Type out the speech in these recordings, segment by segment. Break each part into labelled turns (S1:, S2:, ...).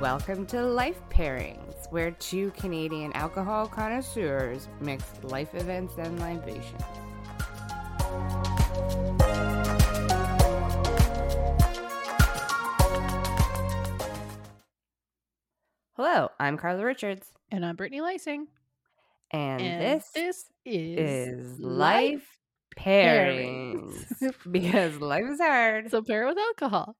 S1: Welcome to Life Pairings, where two Canadian alcohol connoisseurs mix life events and libations. Hello, I'm Carla Richards,
S2: And I'm Brittany Lysing.
S1: and,
S2: And
S1: this,
S2: this is,
S1: is Life Pairings. Because life is hard.
S2: So pair it with alcohol.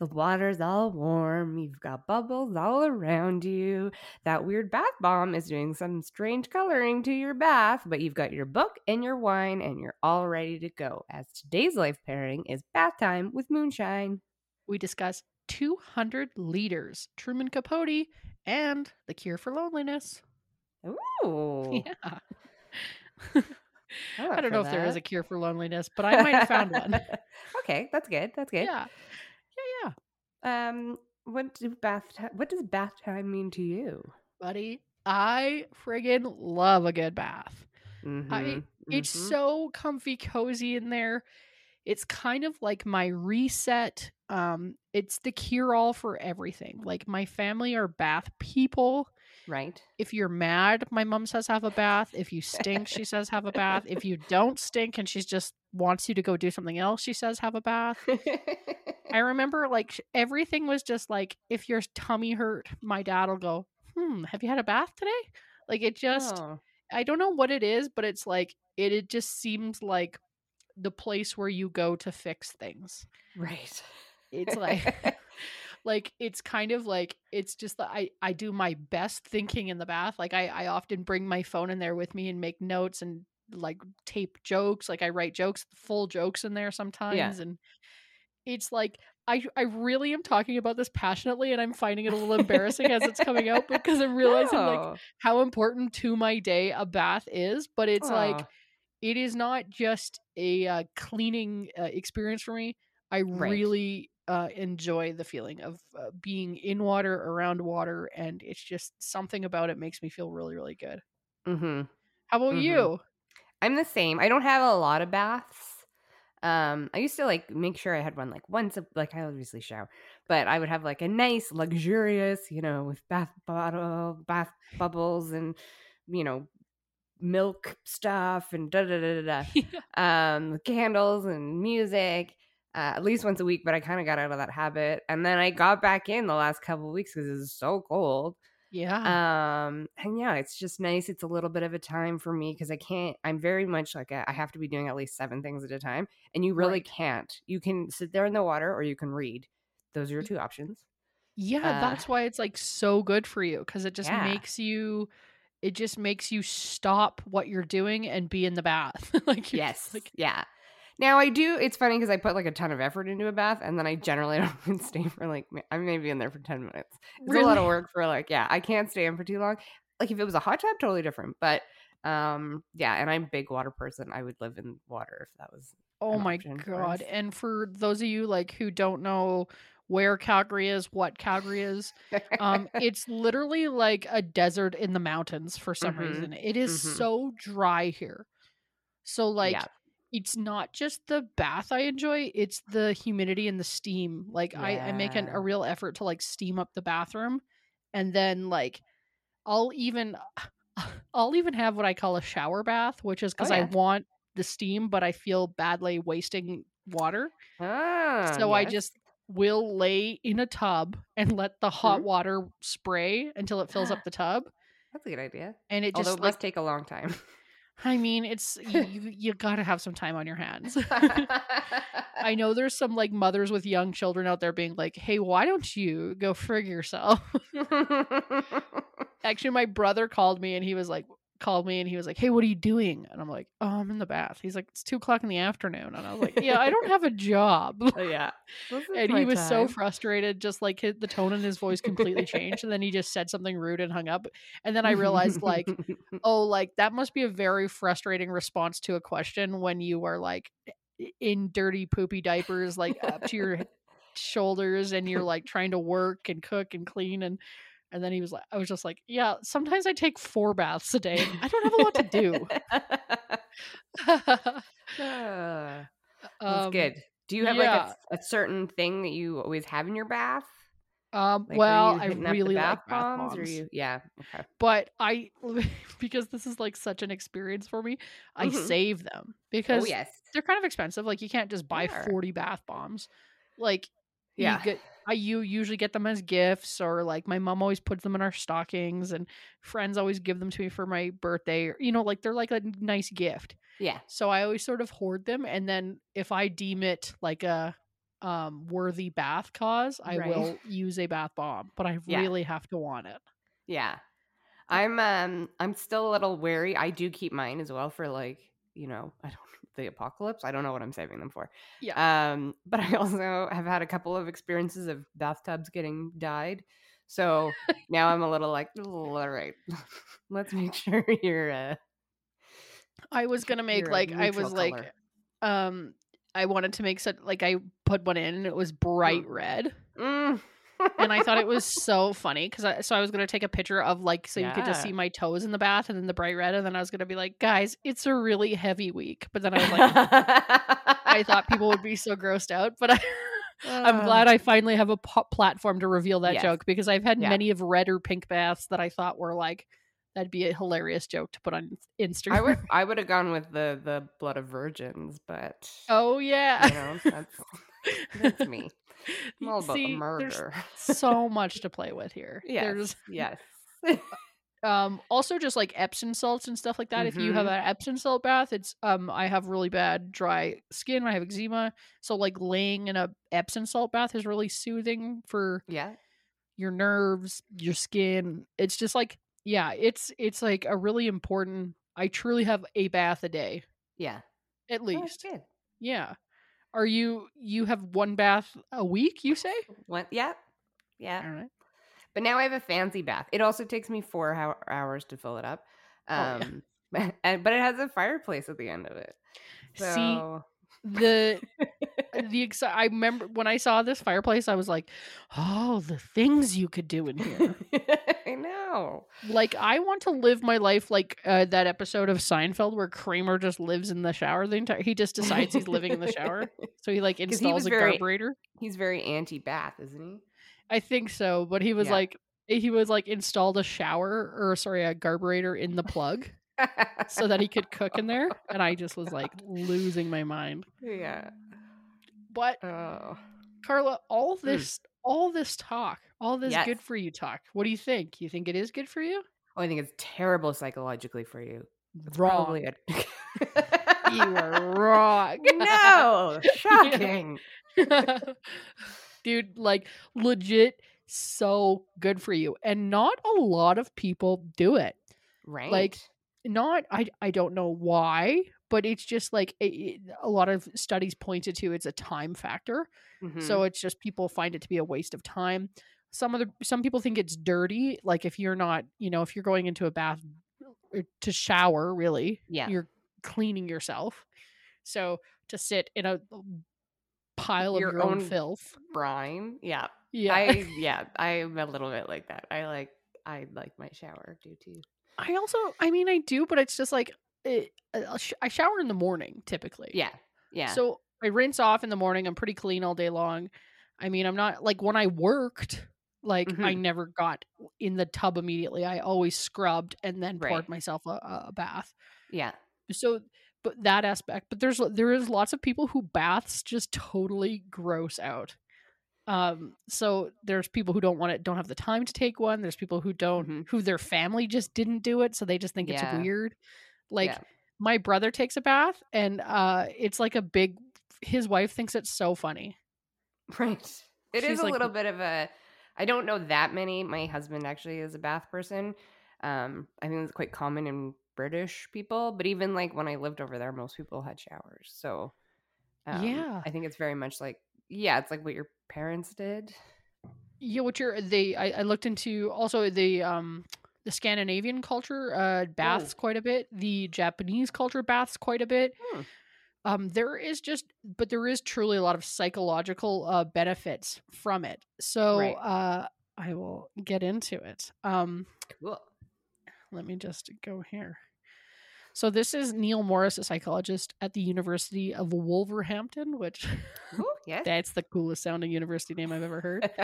S1: The water's all warm. You've got bubbles all around you. That weird bath bomb is doing some strange coloring to your bath, but you've got your book and your wine, and you're all ready to go. As today's life pairing is bath time with moonshine.
S2: We discuss 200 liters, Truman Capote, and the cure for loneliness.
S1: Ooh.
S2: Yeah.
S1: I'm
S2: I don't know if there is a cure for loneliness, but I might have found one.
S1: okay, that's good. That's good.
S2: Yeah. Yeah, yeah.
S1: Um, what do bath time? What does bath time mean to you?
S2: Buddy, I friggin' love a good bath.
S1: Mhm,
S2: It's
S1: mhm.
S2: so comfy, cozy in there. It's kind of like my reset. Um, it's the cure all for everything. Like my family are bath people.
S1: Right.
S2: If you're mad, my mom says have a bath. If you stink, she says have a bath. If you don't stink and she just wants you to go do something else, she says have a bath. I remember like everything was just like if your tummy hurt, my dad will go, "Hmm, have you had a bath today?" Like it just
S1: Oh,
S2: I don't know what it is, but it's like it it just seems like the place where you go to fix things.
S1: right.
S2: It's like like it's kind of like it's just that I I do my best thinking in the bath. Like I I often bring my phone in there with me and make notes and like tape jokes. Like I write jokes, full jokes in there sometimes and it's like I I really am talking about this passionately and I'm finding it a little embarrassing as it's coming out because I'm realizing like how important to my day a bath is, but it's like
S1: oh,
S2: it is not just a uh, cleaning uh, experience for me. I
S1: Right.
S2: really uh, enjoy the feeling of uh, being in water, around water, and it's just something about it makes me feel really, really good.
S1: Mm-hmm.
S2: How about
S1: Mhm.
S2: you?
S1: I'm the same. I don't have a lot of baths. Um, I used to like make sure I had one like once a like I obviously shower, but I would have like a nice, luxurious, you know, with bath bottle, bath bubbles, and you know, milk stuff and da da da da da. Um, candles and music. Uh, at least once a week, but I kind of got out of that habit, and then I got back in the last couple of weeks because it's so cold.
S2: yeah.
S1: Um, and yeah, it's just nice. It's a little bit of a time for me because I can't, I'm very much like a, I have to be doing at least seven things at a time. And you really
S2: Right.
S1: can't. You can sit there in the water or you can read. Those are your two options.
S2: yeah,
S1: uh,
S2: that's why it's like so good for you because it just
S1: Yeah.
S2: makes you. It just makes you stop what you're doing and be in the bath. like
S1: Yes.
S2: like
S1: yeah. Now I do, it's funny because I put like a ton of effort into a bath and then I generally don't stay for like, I'm maybe in there for 10 minutes. It's a lot of work for like, yeah, I can't stay in for too long. Like if it was a hot tub, totally different. But um, yeah, and I'm a big water person. I would live in water if that was
S2: Oh my god. And for those of you like who don't know where Calgary is, what Calgary is, um it's literally like a desert in the mountains for some
S1: Mhm,
S2: reason. It is
S1: mhm.
S2: so dry here. So like
S1: Yeah.
S2: It's not just the bath I enjoy, it's the humidity and the steam. Like I, I make an, a real effort to like steam up the bathroom and then like I'll even I'll even have what I call a shower bath, which is because
S1: Oh,
S2: I want the steam, but I feel badly wasting water.
S1: Ah,
S2: So I just will lay in a tub and let the hot
S1: Mhm.
S2: water spray until it fills up the tub.
S1: That's a good idea.
S2: And it
S1: Although
S2: just
S1: it
S2: like
S1: must take a long time.
S2: I mean, it's you, you, you gotta have some time on your hands. I know there's some like mothers with young children out there being like, hey, why don't you go frig yourself? Actually, my brother called me and he was like, called me and he was like, hey, what are you doing? And I'm like, oh, I'm in the bath. He's like, it's two o'clock in the afternoon. And I was like, yeah, I don't have a job.
S1: Oh, yeah.
S2: And he was so frustrated, just like his, the tone in his voice completely changed. And then he just said something rude and hung up. And then I realized, like, oh, like that must be a very frustrating response to a question when you are like in dirty, poopy diapers, like up to your shoulders, and you're like trying to work and cook and clean. And and then he was like, I was just like, yeah, sometimes I take four baths a day. I don't have a lot to do.
S1: Ah, That's
S2: Um,
S1: good. Do you have like a, a certain thing that you always have in your bath?
S2: Um,
S1: Like,
S2: well, I
S1: hitting up the
S2: really
S1: bath
S2: like bath
S1: bombs,
S2: bombs,
S1: or you? Yeah. Okay.
S2: but I because this is like such an experience for me. I
S1: Mhm.
S2: save them
S1: Oh
S2: because
S1: yes.
S2: they're kind of expensive. Like you can't just buy
S1: Sure.
S2: forty bath bombs. Like
S1: Yeah.
S2: you get, I you usually get them as gifts, or like my mom always puts them in our stockings, and friends always give them to me for my birthday. Or, you know, like they're like a nice gift.
S1: Yeah.
S2: So I always sort of hoard them, and then if I deem it like a um worthy bath cause, I
S1: Right.
S2: will use a bath bomb. But I
S1: Yeah.
S2: really have to want it.
S1: Yeah. I'm um I'm still a little wary. I do keep mine as well for like, you know, I don't the apocalypse. I don't know what I'm saving them for.
S2: Yeah.
S1: Um, but I also have had a couple of experiences of bathtubs getting dyed. So now I'm a little like, "Oh, all right, let's make sure you're uh
S2: I was gonna make like I was like um I wanted to make such like I put one in and it was bright red.
S1: Mm.
S2: And I thought it was so funny because I so I was gonna take a picture of like so you could just see my toes in the bath and then the bright red and then I was gonna be like, guys, it's a really heavy week. But then I was like, I thought people would be so grossed out, but I, I'm
S1: Uh,
S2: glad I finally have a po- platform to reveal that
S1: Yes.
S2: joke because I've had
S1: Yeah.
S2: many of red or pink baths that I thought were like that'd be a hilarious joke to put on Instagram.
S1: I would I would have gone with the the blood of virgins, but
S2: oh yeah,
S1: you know, that's that's me. About
S2: See,
S1: murder.
S2: so much to play with here. There's
S1: Yes. Yes.
S2: um also just like Epsom salts and stuff like that. If you have
S1: Mhm.
S2: an Epsom salt bath, it's um I have really bad dry skin. I have eczema, so like laying in a Epsom salt bath is really soothing for
S1: yeah.
S2: your nerves, your skin. It's just like yeah, it's it's like a really important. I truly have a bath a day
S1: Yeah.
S2: at
S1: Oh,
S2: least.
S1: good.
S2: Yeah. Are you you have one bath a week? You say?
S1: What? Yeah. Yeah.
S2: All right.
S1: But now I have a fancy bath. It also takes me four hou- hours to fill it up.
S2: Oh, yeah.
S1: Um, and, but it has a fireplace at the end of it.
S2: See, the the exci- I remember when I saw this fireplace, I was like, "Oh, the things you could do in here!"
S1: I know.
S2: like, I want to live my life like uh, that episode of Seinfeld where Kramer just lives in the shower the entire. He just decides he's living in the shower, so he like installs
S1: was
S2: a
S1: very-
S2: carburetor.
S1: He's very anti-bath, isn't he?
S2: I think so, but he was
S1: Yeah.
S2: like, he was like installed a shower or sorry, a carburetor in the plug so that he could cook in there, and I just was like losing my mind.
S1: yeah.
S2: But
S1: Oh.
S2: Carla, all this, all this talk, all this.
S1: Yes.
S2: good for you talk. What do you think? You think it is good for you?
S1: Oh, I think it's terrible psychologically for you. It's
S2: Wrong.
S1: a-
S2: You are wrong.
S1: no, shocking.
S2: Dude, like legit so good for you. And not a lot of people do it.
S1: Right.
S2: Like not I I don't know why, but it's just like it, a lot of studies pointed to it's a time factor.
S1: Mhm.
S2: So it's just people find it to be a waste of time. Some of the some people think it's dirty. Like if you're not, you know, if you're going into a bath uh, to shower, really,
S1: Yeah.
S2: you're cleaning yourself. So to sit in a pile of
S1: Your
S2: your, own,
S1: own-
S2: filth,
S1: brine. Yeah.
S2: yeah.
S1: I yeah, I'm a little bit like that. I like I like my shower due to I
S2: also, I mean, I do, but it's just like it, sh- I shower in the morning typically.
S1: Yeah. Yeah.
S2: So I rinse off in the morning. I'm pretty clean all day long. I mean, I'm not like when I worked, like I
S1: Mhm.
S2: never got in the tub immediately. I always scrubbed and then
S1: Right.
S2: poured myself a, a bath.
S1: yeah.
S2: So, but that aspect, but there's there is lots of people who baths just totally gross out. Um, so there's people who don't want it, don't have the time to take one. There's people who don't,
S1: Mhm.
S2: who their family just didn't do it, so they just think
S1: Yeah.
S2: it's weird. Like
S1: Yeah.
S2: my brother takes a bath, and uh, it's like a big. His wife thinks it's so funny.
S1: Right. It is
S2: She's
S1: a
S2: like-
S1: little bit of a I don't know that many. My husband actually is a bath person. Um, I think it's quite common in British people, but even like when I lived over there, most people had showers. So um,
S2: Yeah.
S1: I think it's very much like yeah, it's like what your parents did.
S2: Yeah, what you're they I, I looked into also the um the Scandinavian culture uh baths
S1: Oh.
S2: quite a bit. The Japanese culture baths quite a bit.
S1: Hmm.
S2: Um there is just but there is truly a lot of psychological uh benefits from it. So
S1: Right.
S2: uh I will get into it. Um
S1: Cool.
S2: let me just go here. So this is Neil Morris, a psychologist at the University of Wolverhampton, which
S1: Ooh, yes.
S2: that's the coolest sounding university name I've ever heard.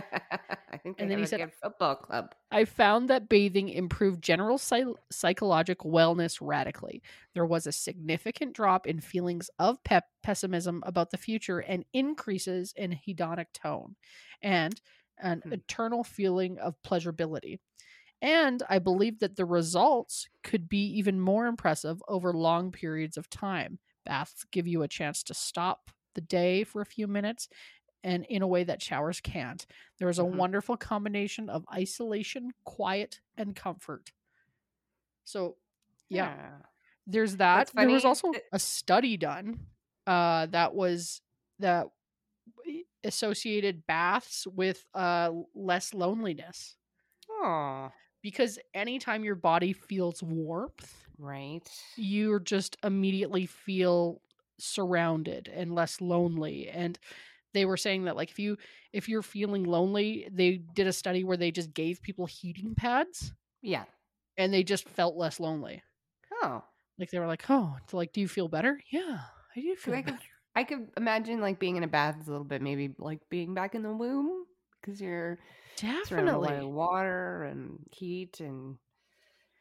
S1: I think they
S2: And then he
S1: a
S2: said-
S1: football club.
S2: I found that bathing improved general psy- psychological wellness radically. There was a significant drop in feelings of pep- pessimism about the future and increases in hedonic tone and an
S1: Hmm.
S2: eternal feeling of pleasurability. And I believe that the results could be even more impressive over long periods of time. Baths give you a chance to stop the day for a few minutes and in a way that showers can't. There is a
S1: Mhm.
S2: wonderful combination of isolation, quiet, and comfort. So, yeah, there's that. There was also a study done uh, that was that associated baths with uh, less loneliness
S1: Oh,
S2: because anytime your body feels warmth,
S1: right.
S2: you just immediately feel surrounded and less lonely and they were saying that like if you if you're feeling lonely they did a study where they just gave people heating pads
S1: Yeah.
S2: and they just felt less lonely
S1: Oh,
S2: like they were like oh it's like do you feel better yeah i do feel
S1: I
S2: better
S1: could, I could imagine like being in a bath is a little bit maybe like being back in the womb because you're
S2: definitely
S1: water and heat and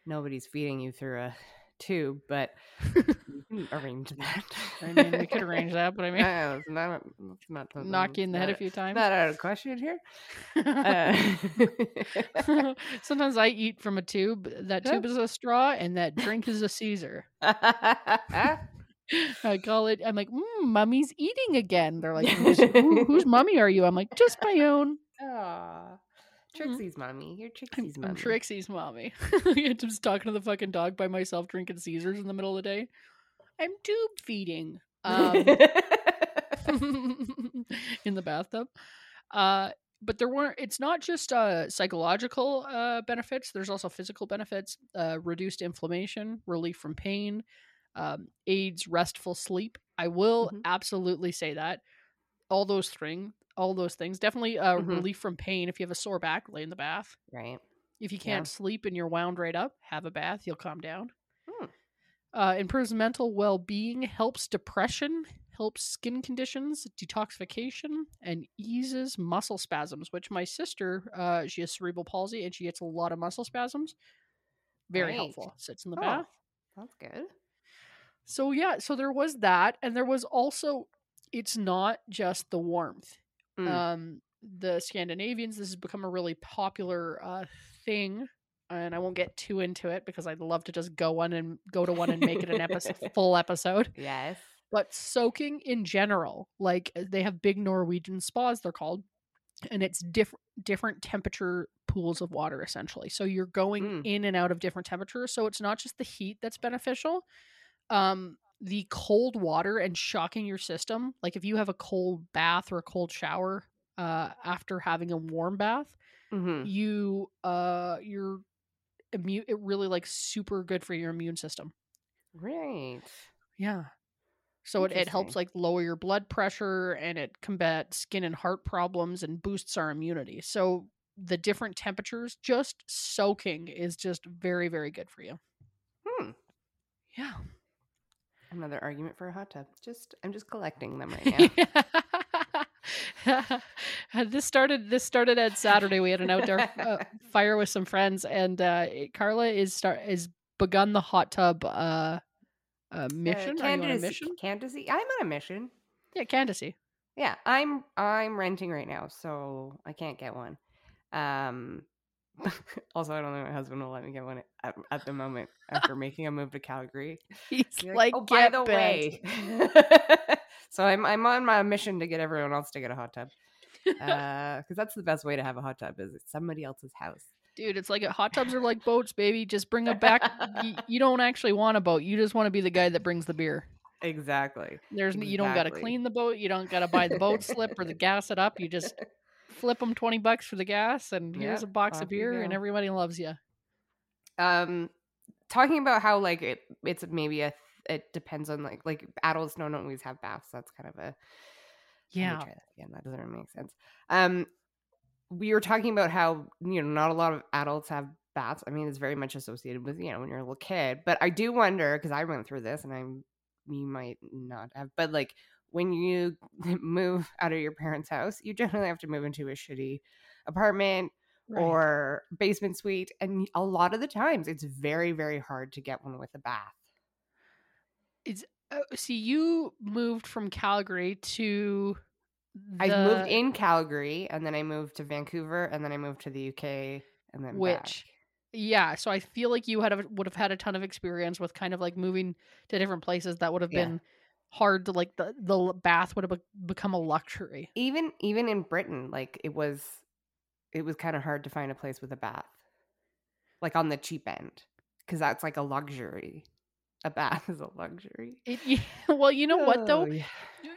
S1: nobody's feeding you through a tube, but you can arrange that.
S2: i mean we could arrange that but i mean
S1: Uh, it's not, it's not
S2: knock you in the head a few times
S1: Not out of question here. Uh,
S2: sometimes i eat from a tube that tube is a straw and that drink is a caesar I call it. I'm like, mm, "Mummy's eating again." They're like, who's, who, "Whose mummy are you?" I'm like, "Just my own.
S1: Aw. Trixie's mommy. You're
S2: I'm,
S1: Trixie's
S2: I'm
S1: mommy.
S2: Trixie's mommy." I'm just talking to the fucking dog by myself, drinking Caesars in the middle of the day. I'm tube feeding um, in the bathtub. Uh, but there weren't. It's not just uh, psychological uh, benefits. There's also physical benefits: uh, reduced inflammation, relief from pain, um, aids restful sleep. I will
S1: Mhm.
S2: absolutely say that all those thing, all those things, definitely uh,
S1: Mhm.
S2: relief from pain. If you have a sore back, lay in the bath.
S1: right.
S2: If you can't sleep and you're wound right up, have a bath. You'll calm down.
S1: Hmm.
S2: Uh, improves mental well being, helps depression, helps skin conditions, detoxification, and eases muscle spasms. Which my sister, uh, she has cerebral palsy and she gets a lot of muscle spasms. Very
S1: Right.
S2: helpful. Sits in the
S1: Oh.
S2: bath.
S1: That's good.
S2: So yeah, so there was that, and there was also. It's not just the warmth.
S1: Mm.
S2: Um, the Scandinavians. This has become a really popular uh, thing, and I won't get too into it because I'd love to just go one and go to one and make it an episode, full episode.
S1: Yes.
S2: But soaking in general, like uh, they have big Norwegian spas, they're called, and it's different different temperature pools of water essentially. So you're going
S1: Mm.
S2: in and out of different temperatures. So it's not just the heat that's beneficial. Um, the cold water and shocking your system, like if you have a cold bath or a cold shower uh, after having a warm bath,
S1: hmm
S2: you uh, your immune it really like super good for your immune system.
S1: Right.
S2: Yeah. So it, it helps like lower your blood pressure and it combats skin and heart problems and boosts our immunity. So the different temperatures, just soaking is just very, very good for you.
S1: Hmm.
S2: Yeah.
S1: Another argument for a hot tub. Just I'm just collecting them right now.
S2: this started this started at Saturday. We had an outdoor uh, fire with some friends and uh Carla is start is begun the hot tub uh uh mission.
S1: Uh,
S2: Are you on a
S1: Candace-
S2: mission?
S1: Candace- I'm on a mission.
S2: Yeah, Candace.
S1: Yeah, I'm I'm renting right now, so I can't get one. Um also I don't think my husband will let me get one at, at the moment after making a move to Calgary.
S2: He's
S1: He's
S2: like,
S1: oh by the
S2: bent."
S1: way. so I'm I'm on my mission to get everyone else to get a hot tub. Uh cuz that's the best way to have a hot tub is it's somebody else's house.
S2: Dude, it's like hot tubs are like boats, baby. Just bring them back. Y- you don't actually want a boat. You just want to be the guy that brings the beer.
S1: Exactly.
S2: There's n- you don't got to clean the boat. You don't got to buy the boat slip or the gas it up. You just flip them 20 bucks for the gas and here's a box of beer and everybody loves you.
S1: um talking about how like it it's maybe a it depends on like like adults don't always have baths that's kind of a
S2: Yeah.
S1: that again that doesn't really make sense um we were talking about how you know not a lot of adults have baths. I mean, it's very much associated with you know when you're a little kid. But I do wonder because I went through this, and I'm you might not have, but like when you move out of your parents' house, you generally have to move into a shitty apartment
S2: Right.
S1: or basement suite, and a lot of the times it's very very hard to get one with a bath.
S2: It's oh, see, you moved from Calgary to.
S1: I moved in Calgary, and then I moved to Vancouver, and then I moved to the UK, and then
S2: Which-
S1: back.
S2: Yeah, so I feel like you had a, would have had a ton of experience with kind of like moving to different places that would have
S1: Yeah.
S2: been hard to like the the bath would have become a luxury.
S1: even even in Britain, like it was, it was kind of hard to find a place with a bath, like on the cheap end, because that's like a luxury. A bath is a luxury.
S2: It, yeah, well, you know what though,
S1: Oh, yeah.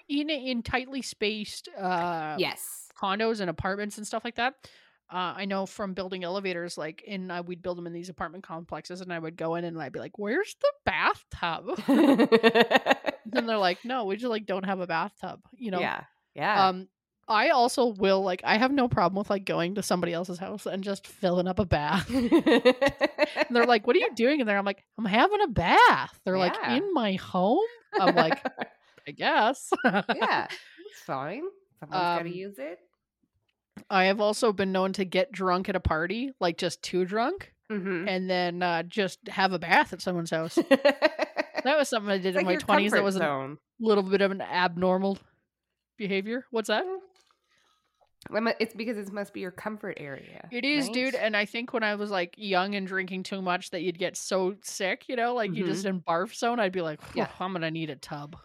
S2: in in tightly spaced uh
S1: Yes.
S2: condos and apartments and stuff like that. Uh, I know from building elevators, like in uh, we'd build them in these apartment complexes, and I would go in and I'd be like, "Where's the bathtub?" and they're like, "No, we just like don't have a bathtub." You know.
S1: Yeah. Yeah.
S2: Um, I also will like I have no problem with like going to somebody else's house and just filling up a bath. And they're like, "What are you doing in there?" I'm like, "I'm having a bath." They're like, "In my home?" I'm like, "I guess."
S1: yeah, it's fine. Someone's got
S2: Um,
S1: to use it.
S2: I have also been known to get drunk at a party, like just too drunk,
S1: Mm-hmm.
S2: and then uh, just have a bath at someone's house. That was something I did in my twenties. That was a little bit of an abnormal behavior. What's that?
S1: Mm. It's because it must be your comfort area.
S2: It is, dude. And I think when I was like young and drinking too much, that you'd get so sick, you know, like you just mm-hmm. in barf zone. I'd be like,
S1: Yeah.
S2: I'm gonna need a tub.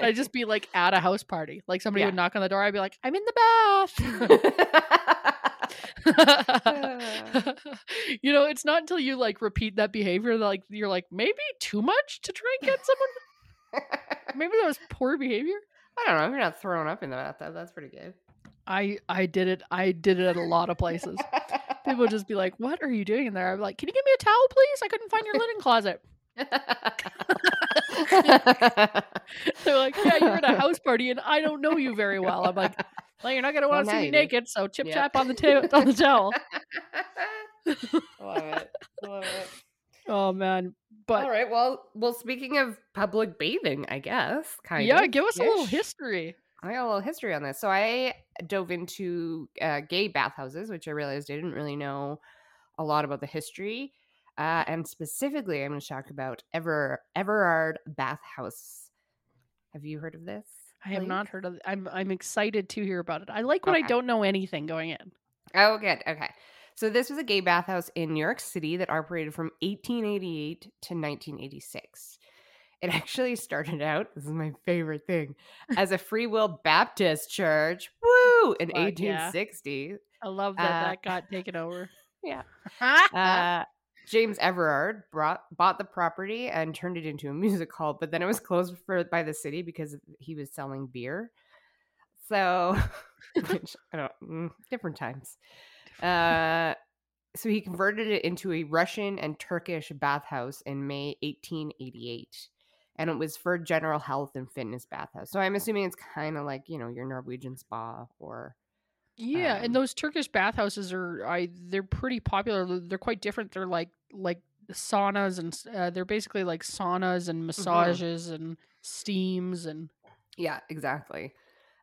S2: I'd just be like at a house party. Like somebody
S1: Yeah.
S2: would knock on the door. I'd be like, I'm in the bath. you know, it's not until you like repeat that behavior that like you're like maybe too much to drink get someone. Maybe that was poor behavior.
S1: I don't know. You're not throwing up in the bathtub, that's pretty good.
S2: I I did it. I did it at a lot of places. People would just be like, "What are you doing in there?" I'm like, "Can you give me a towel, please? I couldn't find your linen closet." They're like, "Yeah, you're at a house party and I don't know you very well." I'm like, "Well, you're not gonna want to see me naked, so chip
S1: Yep.
S2: chap on the ta- on the towel."
S1: Love it. Love it.
S2: Oh man, but
S1: All right. Well, well. Speaking of public bathing, I guess. Kind
S2: yeah,
S1: of.
S2: give us a little history.
S1: I got a little history on this. So I dove into uh, gay bathhouses, which I realized I didn't really know a lot about the history. Uh, and specifically, I'm going to talk about Ever Everard Bathhouse. Have you heard of this?
S2: I have not heard of. I'm I'm excited to hear about it. I like when I don't know anything going in.
S1: Oh, good. Okay. So this was a gay bathhouse in New York City that operated from 1888 to 1986. It actually started out, this is my favorite thing, as a Free Will Baptist church. Woo! In
S2: Fuck yeah.
S1: 1860.
S2: I love that
S1: Uh,
S2: that got taken over.
S1: yeah. Uh, James Everard brought bought the property and turned it into a music hall, but then it was closed for by the city because he was selling beer. So, which I don't mm, different times. Uh, so he converted it into a Russian and Turkish bathhouse in May 1888, and it was for general health and fitness bathhouse. So I'm assuming it's kind of like you know your Norwegian spa or
S2: Yeah,
S1: Um,
S2: and those Turkish bathhouses are I they're pretty popular. They're- quite different. They're like like saunas and uh, they're basically like saunas and massages and steams and
S1: Yeah, exactly.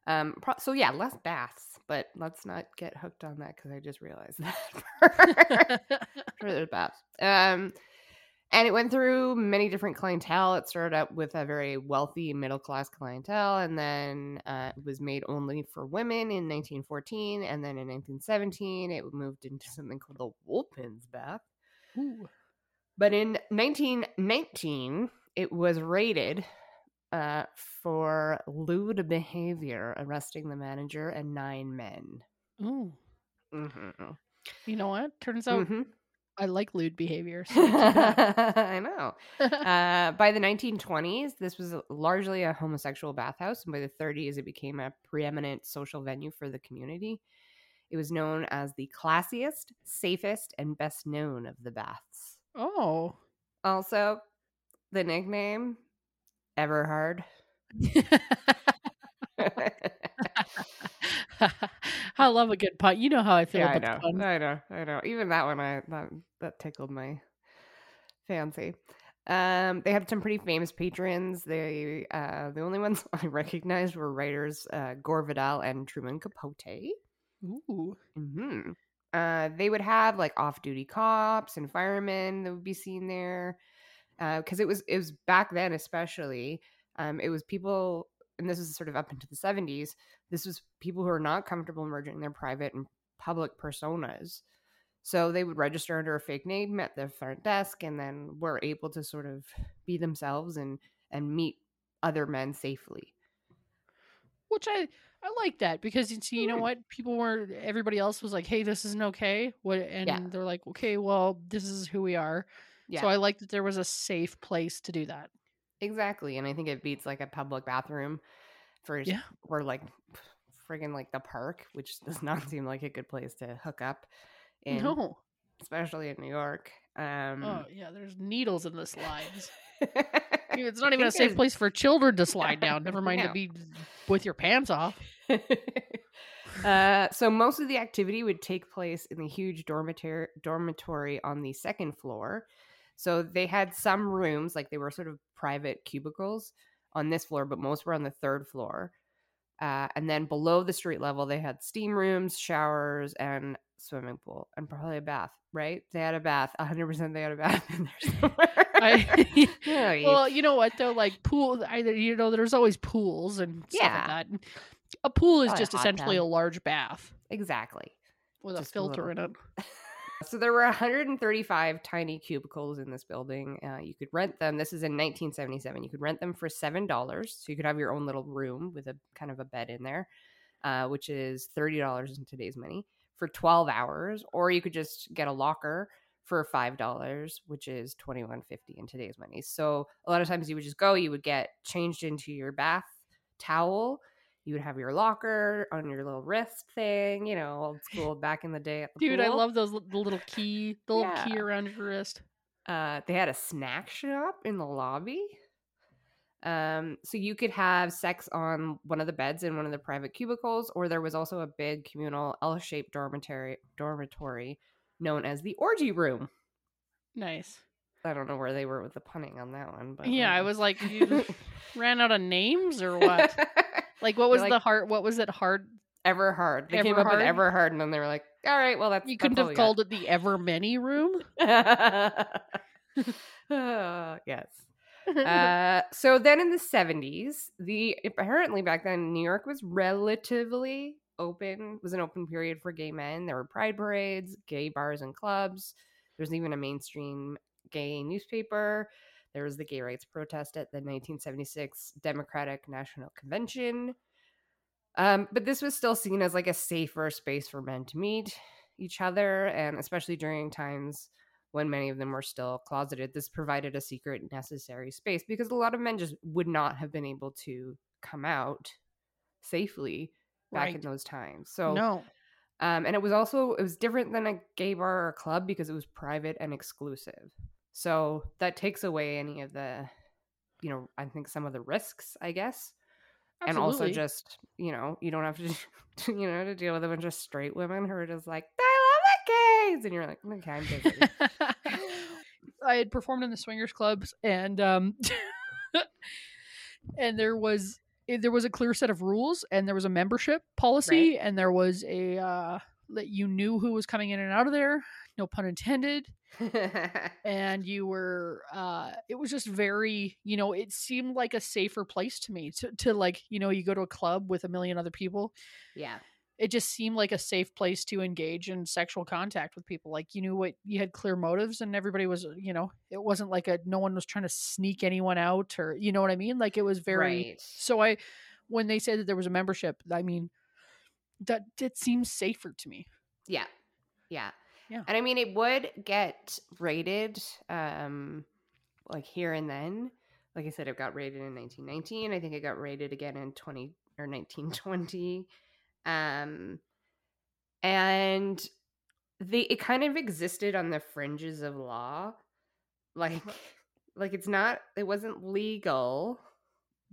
S1: Um, pro- so yeah, less baths, but let's not get hooked on that because I just realized that for, for the baths. Um, and it went through many different clientele. It started out with a very wealthy middle class clientele, and then uh, it was made only for women in 1914, and then in 1917 it moved into something called the Wolpins bath.
S2: Ooh.
S1: But in 1919, it was raided uh, for lewd behavior, arresting the manager and nine men.
S2: Ooh.
S1: Mhm.
S2: You know what? Turns out
S1: Mhm.
S2: I like lewd behavior. so keep it up.
S1: I know. Uh, by the 1920s, this was largely a homosexual bathhouse, and by the 30s, it became a preeminent social venue for the community. It was known as the classiest, safest, and best known of the baths.
S2: oh.
S1: Also, the nickname Everhard.
S2: I love a good pun. You know how I feel
S1: yeah, I know. I know. I know. Even that one, I that that tickled my fancy. Um, they had some pretty famous patrons. They uh, the only ones I recognized were writers uh, Gore Vidal and Truman Capote.
S2: Ooh.
S1: hmm Uh, they would have like off-duty cops and firemen that would be seen there, because it was it was back then especially. Um, it was people, and this is sort of up into the seventies. This was people who are not comfortable merging their private and public personas. So they would register under a fake name at the front desk, and then were able to sort of be themselves and and meet other men safely.
S2: Which I I like that because you see, you know what? People were everybody else was like, "Hey, this isn't okay." What and they're like, "Okay, well, this is who we are."
S1: Yeah,
S2: So I like that there was a safe place to do that.
S1: Exactly. And I think it beats like a public bathroom for
S2: Yeah.
S1: or like friggin' like the park, which does not seem like a good place to hook up in,
S2: No.
S1: especially in New York. Um,
S2: Oh yeah, there's needles in the slides. It's not even a safe place for children to slide down. Never mind
S1: No.
S2: to be with your pants off.
S1: uh, so most of the activity would take place in the huge dormitory dormitory on the second floor. So they had some rooms, like they were sort of private cubicles on this floor, but most were on the third floor. Uh, and then below the street level, they had steam rooms, showers, and swimming pool, and probably a bath. Right? They had a bath. 100. percent They had a bath in there somewhere.
S2: I,
S1: Yeah,
S2: well, you know what though? Like pool, either you know, there's always pools and stuff
S1: Yeah.
S2: like that. A pool is
S1: a
S2: just essentially
S1: tub.
S2: a large bath
S1: exactly.
S2: with a
S1: Just a
S2: filter in it.
S1: So there were 135 tiny cubicles in this building. Uh, you could rent them. This is in 1977. You could rent them for seven dollars, so you could have your own little room with a kind of a bed in there, uh, which is thirty dollars in today's money for 12 hours. Or you could just get a locker for five dollars, which is 21.50 in today's money. So a lot of times you would just go, you would get changed into your bath towel. You would have your locker on your little wrist thing, you know, old school back in the day at the
S2: Dude, I love those the little key, the little key around your wrist.
S1: Uh, they had a snack shop in the lobby. Um, so you could have sex on one of the beds in one of the private cubicles, or there was also a big communal L-shaped dormitory dormitory known as the orgy room.
S2: Nice.
S1: I don't know where they were with the punning on that one, but
S2: Yeah, I
S1: um,
S2: was like, you ran out of names or what? Like, what was
S1: like-
S2: the hard? What was it hard?
S1: Everhard. They came up with
S2: Everhard?
S1: Everhard, and then they were like, "All right, well, that's
S2: You
S1: that's
S2: couldn't have called it the Ever Many Room.
S1: got." Uh, yes. uh, so then in the 70s, the apparently back then New York was relatively open, was an open period for gay men. There were pride parades, gay bars and clubs. There's even a mainstream gay newspaper. There was the gay rights protest at the 1976 Democratic National Convention. Um, but this was still seen as like a safer space for men to meet each other, and especially during times when many of them were still closeted, this provided a secret necessary space because a lot of men just would not have been able to come out safely back in those times. So
S2: no.
S1: um, and it was also it was different than a gay bar or a club because it was private and exclusive. So that takes away any of the, you know, I think some of the risks, I guess, and also just you know you don't have to, you know, to deal with a bunch of straight women who are just like I love the gays, and you're like okay, I'm busy.
S2: I had performed in the swingers clubs and um and there was eh, there was a clear set of rules and there was a membership policy and there was a uh that you knew who was coming in and out of there no pun intended and you were uh it was just very you know it seemed like a safer place to me to, to like you know you go to a club with a million other people
S1: yeah,
S2: it just seemed like a safe place to engage in sexual contact with people like you knew what you had clear motives and everybody was you know it wasn't like a no one was trying to sneak anyone out or you know what i mean like it was very
S1: right.
S2: so i when they said that there was a membership i mean that it seems safer to me
S1: Yeah. Yeah.
S2: Yeah.
S1: And I mean it would get rated um like here and then. Like I said, it got rated in 1919. I think it got rated again in 20 or 1920. Um and they it kind of existed on the fringes of law. Like like it's not it wasn't legal,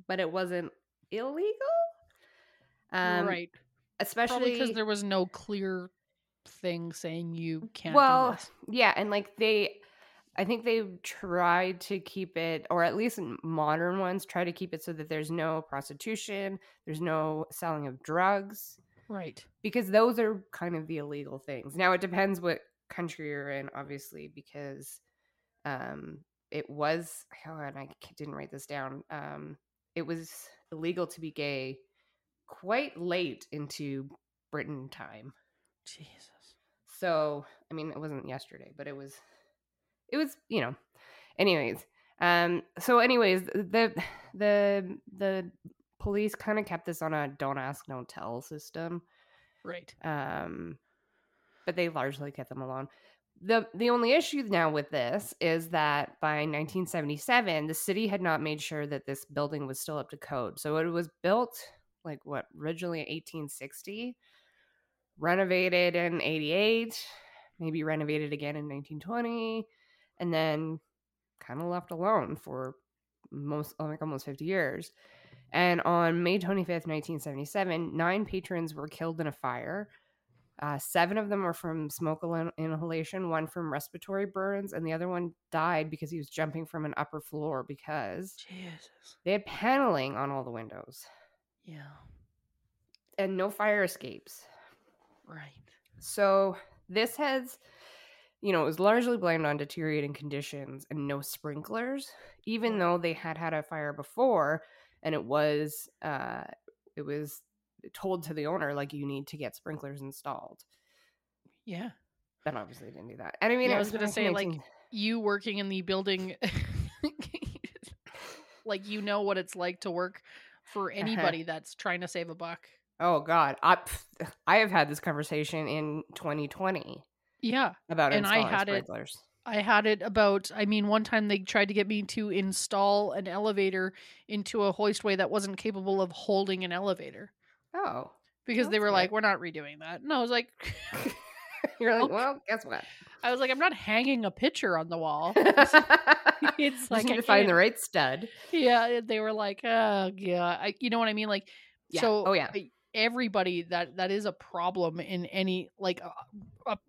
S1: but it wasn't illegal. Um
S2: right
S1: especially
S2: because there was no clear thing saying you can't.
S1: well yeah and like they i think they tried to keep it or at least modern ones try to keep it so that there's no prostitution there's no selling of drugs
S2: right?
S1: because those are kind of the illegal things now it depends what country you're in obviously because um it was oh, and i didn't write this down um it was illegal to be gay quite late into britain time
S2: Jesus.
S1: So, I mean, it wasn't yesterday, but it was, it was, you know. Anyways, um, so anyways, the the the police kind of kept this on a don't ask, don't tell system,
S2: Right.
S1: um, but they largely kept them alone. the The only issue now with this is that by 1977, the city had not made sure that this building was still up to code. So it was built like what originally 1860 renovated in 88, maybe renovated again in 1920, and then kind of left alone for most like almost 50 years. And on May 25th, 1977, nine patrons were killed in a fire. Uh, seven of them were from smoke inhalation, one from respiratory burns, and the other one died because he was jumping from an upper floor because
S2: Jesus.
S1: they had paneling on all the windows
S2: Yeah.
S1: and no fire escapes.
S2: Right.
S1: So this has, you know, it was largely blamed on deteriorating conditions and no sprinklers, even though they had had a fire before, and it was, uh, it was told to the owner like you need to get sprinklers installed.
S2: Yeah.
S1: Then obviously they didn't do that. And I mean,
S2: Yeah, I was gonna say,
S1: in
S2: like, You working in the building, like you know what it's like to work for
S1: Uh-huh.
S2: anybody that's trying to save a buck.
S1: Oh god, I I have had this conversation in 2020
S2: Yeah.
S1: about
S2: And I
S1: installing
S2: had it-
S1: sprinklers.
S2: I had it about, I mean, one time they tried to get me to install an elevator into a hoistway that wasn't capable of holding an elevator
S1: Oh,
S2: because they were like, we're not redoing that. And I was like,
S1: you're like,
S2: oh.
S1: well, guess what?
S2: I was like, I'm not hanging a picture on the wall. it's like,
S1: need
S2: I
S1: to find the right stud.
S2: yeah, they were like, oh, yeah. I, you know what I mean? Like,
S1: Yeah.
S2: so
S1: oh yeah.
S2: Everybody that that is a problem in any like uh, up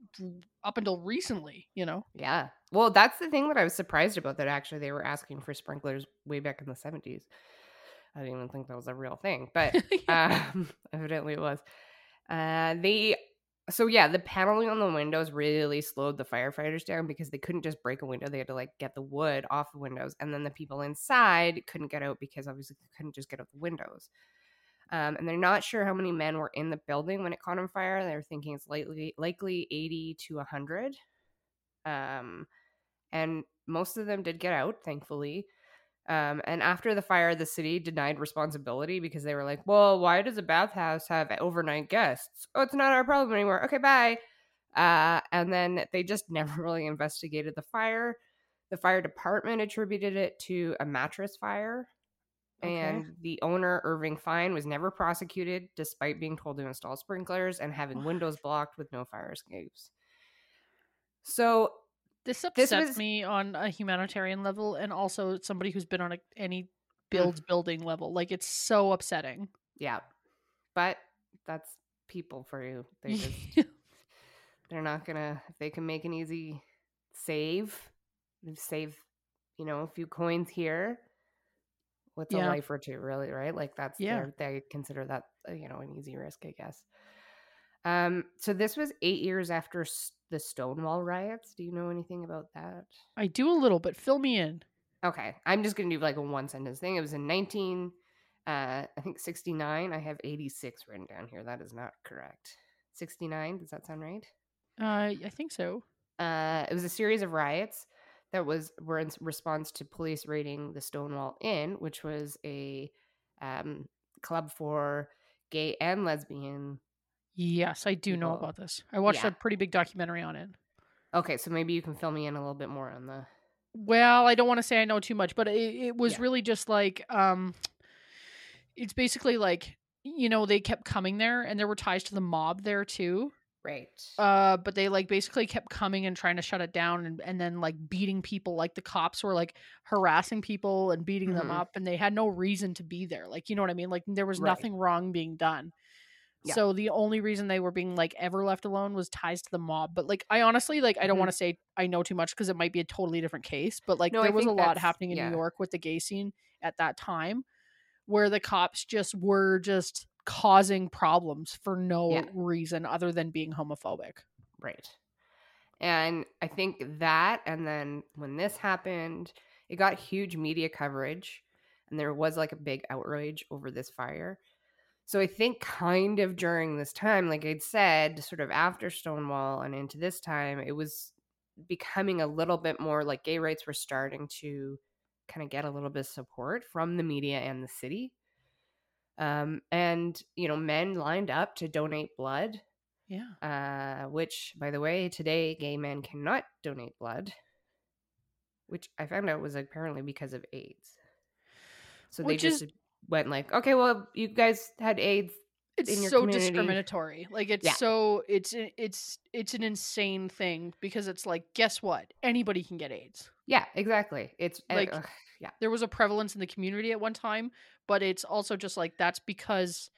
S2: up until recently you know
S1: Yeah. Well, that's the thing that I was surprised about that actually they were asking for sprinklers way back in the 70s. I didn't even think that was a real thing, but um, evidently it was. Uh, they, so yeah, the paneling on the windows really slowed the firefighters down because they couldn't just break a window. They had to like get the wood off the windows. And then the people inside couldn't get out because obviously they couldn't just get out the windows. Um, and they're not sure how many men were in the building when it caught on fire. They're thinking it's likely likely 80 to 100. Um, and most of them did get out, thankfully. Um, and after the fire, the city denied responsibility because they were like, "Well, why does a bathhouse have overnight guests? Oh, it's not our problem anymore. Okay, bye." Uh, and then they just never really investigated the fire. The fire department attributed it to a mattress fire,
S2: Okay.
S1: and the owner Irving Fine was never prosecuted, despite being told to install sprinklers and having
S2: What?
S1: windows blocked with no fire escapes. So
S2: this
S1: This was-
S2: me on a humanitarian level and also somebody who's been on a, any
S1: build
S2: builds building level like it's so upsetting
S1: Yeah. But that's people for you. They just they're not gonna if they can make an easy save, save, you know, a few coins here. What's
S2: Yeah.
S1: a life or two, really, right? Like that's
S2: Yeah.
S1: they consider that uh, you know an easy risk, I guess. Um, so this was eight years after the Stonewall riots. Do you know anything about that?
S2: i do a little but fill me in
S1: Okay, I'm just gonna do like a one sentence thing. It was in 19, uh, I think 69. I have 86 written down here. That is not correct. 69. Does that sound right?
S2: uh i think so
S1: Uh, it was a series of riots that was were in response to police raiding the Stonewall Inn, which was a um, club for gay and lesbian.
S2: yes i do know about this i watched
S1: yeah.
S2: a pretty big documentary on it
S1: Okay, so maybe you can fill me in a little bit more on the.
S2: Well, I don't want to say I know too much, but it, it was
S1: Yeah.
S2: really just like um it's basically like you know they kept coming there and there were ties to the mob there too
S1: Right.
S2: uh but they like basically kept coming and trying to shut it down and, and then like beating people like the cops were like harassing people and beating them
S1: Mhm.
S2: up and they had no reason to be there like you know what i mean like there was
S1: Right.
S2: nothing wrong being done
S1: Yeah.
S2: So the only reason they were being like ever left alone was ties to the mob. But like I honestly like I don't
S1: Mhm.
S2: want to say I know too much because it might be a totally different case. But like
S1: No, I
S2: there was a lot happening in
S1: yeah.
S2: New York with the gay scene at that time where the cops just were just causing problems for no
S1: Yeah.
S2: reason other than being homophobic.
S1: Right. And I think that, and then when this happened, it got huge media coverage, and there was like a big outrage over this fire. So I think, kind of during this time, like I'd said, sort of after Stonewall and into this time, it was becoming a little bit more like gay rights were starting to kind of get a little bit of support from the media and the city. Um, and, you know, men lined up to donate blood
S2: Yeah.
S1: uh, which, by the way, today gay men cannot donate blood, which I found out was apparently because of AIDS. So
S2: Which
S1: they
S2: is-
S1: just went like, okay, well, you guys had AIDS.
S2: It's
S1: in your
S2: so
S1: community.
S2: discriminatory. Like it's
S1: Yeah.
S2: so it's it's it's an insane thing because it's like guess what? Anybody can get AIDS.
S1: Yeah, exactly. It's uh,
S2: Like,
S1: ugh, yeah,
S2: there was a prevalence in the community at one time, but it's also just like that's because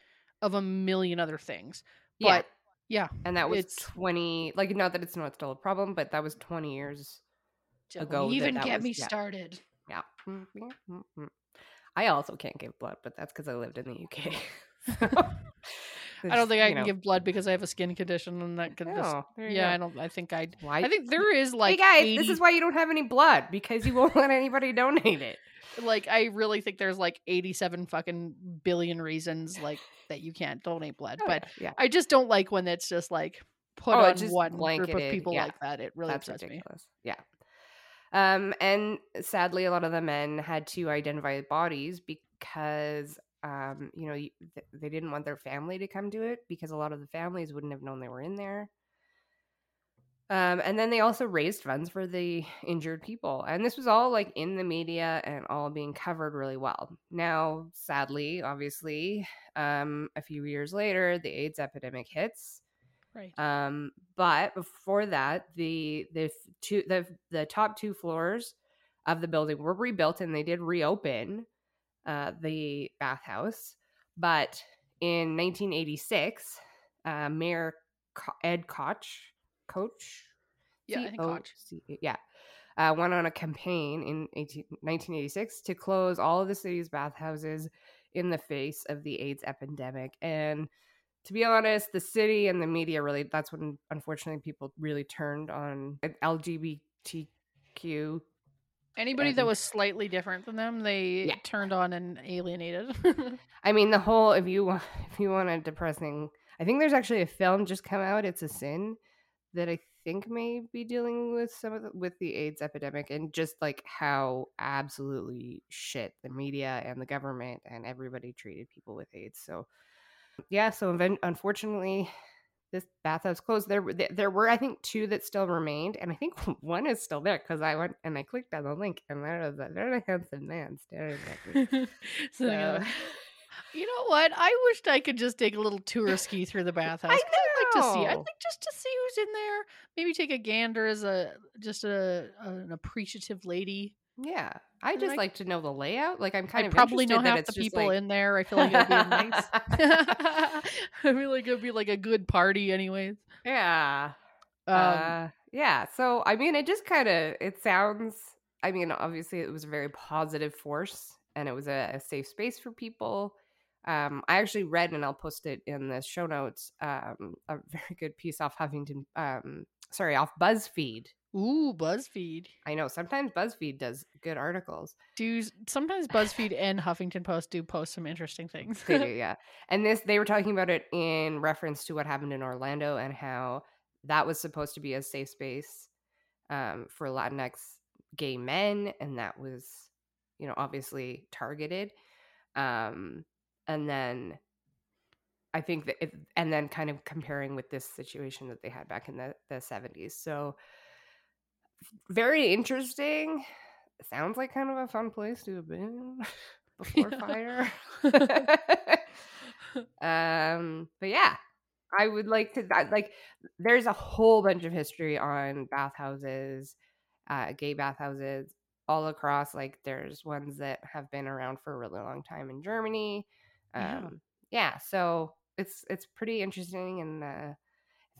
S2: of a million other things.
S1: yeah.
S2: But yeah,
S1: And that was
S2: it's-
S1: 20, like, not that it's not still a problem, but that was 20 years ago
S2: even
S1: that
S2: get
S1: was-
S2: me
S1: yeah.
S2: started.
S1: Yeah. Mm, mm, mm, mm. I also can't give blood, but that's because I lived in the UK.
S2: I don't think I can give blood because I have a skin condition and that could just
S1: Oh,
S2: yeah,
S1: go.
S2: I don't I think I'd
S1: Why?
S2: I think there is like
S1: hey guys,
S2: 80
S1: this is why you don't have any blood because you won't let anybody donate it.
S2: like I really think there's like 87 fucking billion reasons like that you can't donate blood.
S1: Oh,
S2: but
S1: yeah,
S2: I just don't like when it's just like put
S1: Oh,
S2: on one group of people
S1: yeah.
S2: like that. It really
S1: that's
S2: upsets me.
S1: Yeah. Um, and sadly, a lot of the men had to identify bodies because, um, you know, th- they didn't want their family to come to it because a lot of the families wouldn't have known they were in there. Um, and then they also raised funds for the injured people. And this was all like in the media and all being covered really well. Now, sadly, obviously, um, a few years later, the AIDS epidemic hits.
S2: Right.
S1: Um, but before that, the the two the the top two floors of the building were rebuilt and they did reopen uh, the bathhouse. But in 1986, uh, Mayor Co- Ed Koch, Coach,
S2: Yeah, Koch.
S1: Yeah, uh, went on a campaign in 18, 1986 to close all of the city's bathhouses in the face of the AIDS epidemic. And to be honest, the city and the media really, that's when unfortunately people really turned on LGBTQ.
S2: Anybody that
S1: um,
S2: was slightly different than them, they
S1: Yeah.
S2: turned on and alienated.
S1: I mean, the whole, if you, wa- if you want a depressing, I think there's actually a film just come out. It's a sin that I think may be dealing with some of the, with the AIDS epidemic and just like how absolutely shit the media and the government and everybody treated people with AIDS. So yeah, so unfortunately, this bathhouse closed. There, were- there were I think two that still remained, and I think one is still there because I went and I clicked on the link, and there was a very handsome man staring at me.
S2: so,
S1: So-
S2: you know what? I wished I could just take a little tour ski through the bathhouse.
S1: I
S2: I'd like to see. I'd like just to see who's in there. Maybe take a gander as a just a an appreciative lady.
S1: Yeah, I just
S2: I-
S1: like to know the layout. Like I'm kind
S2: I
S1: of
S2: probably know half the people
S1: like-
S2: in there. I feel like it'd be nice. I feel like it'd be like a good party, anyways.
S1: Yeah,
S2: Um,
S1: uh, yeah. So I mean, it just kind of it sounds. I mean, obviously, it was a very positive force, and it was a, a safe space for people. Um, I actually read, and I'll post it in the show notes. Um, a very good piece off Huffington. Um, sorry, off BuzzFeed.
S2: Ooh, BuzzFeed.
S1: I know sometimes BuzzFeed does good articles.
S2: Do sometimes BuzzFeed and Huffington Post do post some interesting things.
S1: They do, yeah. And this, they were talking about it in reference to what happened in Orlando and how that was supposed to be a safe space um, for Latinx gay men, and that was, you know, obviously targeted. Um, and then I think that, it, and then kind of comparing with this situation that they had back in the the seventies. So very interesting. Sounds like kind of a fun place to have been before
S2: Yeah.
S1: fire. um, but yeah, I would like to that like there's a whole bunch of history on bathhouses, uh, gay bathhouses all across. Like there's ones that have been around for a really long time in Germany. Um,
S2: Yeah.
S1: yeah, so it's it's pretty interesting. And uh,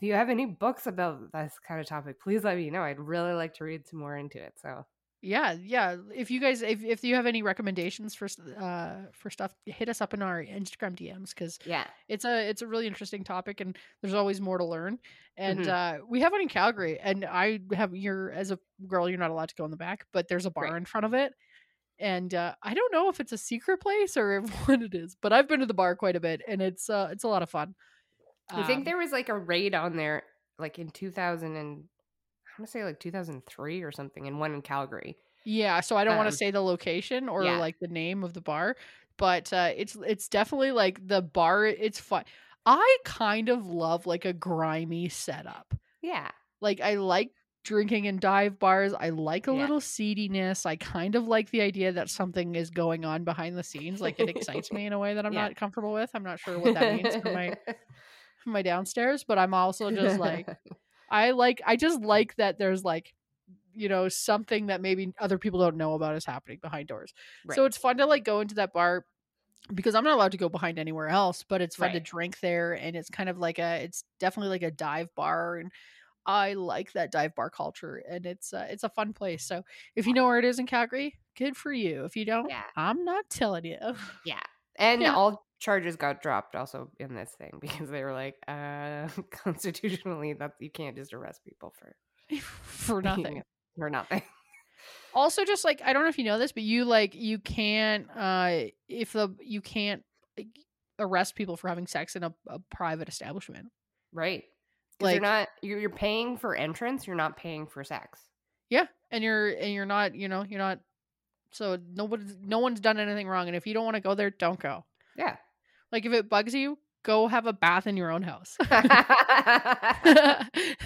S1: if you have any books about this kind of topic, please let me know. I'd really like to read some more into it. So
S2: Yeah, yeah. If you guys, if if you have any recommendations for uh for stuff, hit us up in our Instagram DMs because
S1: yeah,
S2: it's a it's a really interesting topic and there's always more to learn. And
S1: Mhm.
S2: uh we have one in Calgary, and I have you're as a girl, you're not allowed to go in the back, but there's a bar
S1: Right.
S2: in front of it. And uh, I don't know if it's a secret place or what it is, but I've been to the bar quite a bit, and it's uh, it's a lot of fun.
S1: I think
S2: Um,
S1: there was like a raid on there, like in 2000 and I want to say like 2003 or something, and one in Calgary.
S2: Yeah, so I don't want
S1: Um,
S2: to say the location or
S1: yeah.
S2: like the name of the bar, but uh, it's it's definitely like the bar. It's fun. I kind of love like a grimy setup.
S1: Yeah,
S2: Like I like drinking in dive bars. I like a
S1: Yeah.
S2: little seediness. I kind of like the idea that something is going on behind the scenes. Like it excites me in a way that I'm
S1: Yeah.
S2: not comfortable with. I'm not sure what that means for my my downstairs, but I'm also just like I like I just like that there's like you know something that maybe other people don't know about is happening behind doors. So it's fun to like go into that bar because I'm not allowed to go behind anywhere else, but it's fun to drink there and it's kind of like a it's definitely like a dive bar and I like that dive bar culture and it's uh, it's a fun place. So if you know where it is in Calgary, good for you. If you don't,
S1: Yeah.
S2: I'm not telling you.
S1: Yeah. And
S2: Yeah.
S1: all charges got dropped also in this thing because they were like, uh constitutionally that you can't just arrest people for
S2: for nothing.
S1: for nothing.
S2: also just like i don't know if you know this but you like you can't uh if the you can't like, arrest people for having sex in a, a private establishment
S1: right?
S2: Like-
S1: you're not you're, you're paying for entrance, you're not paying for sex.
S2: yeah and you're and you're not you know you're not so nobody's no one's done anything wrong and if you don't want to go there don't go
S1: Yeah.
S2: Like if it bugs you go have a bath in your own house.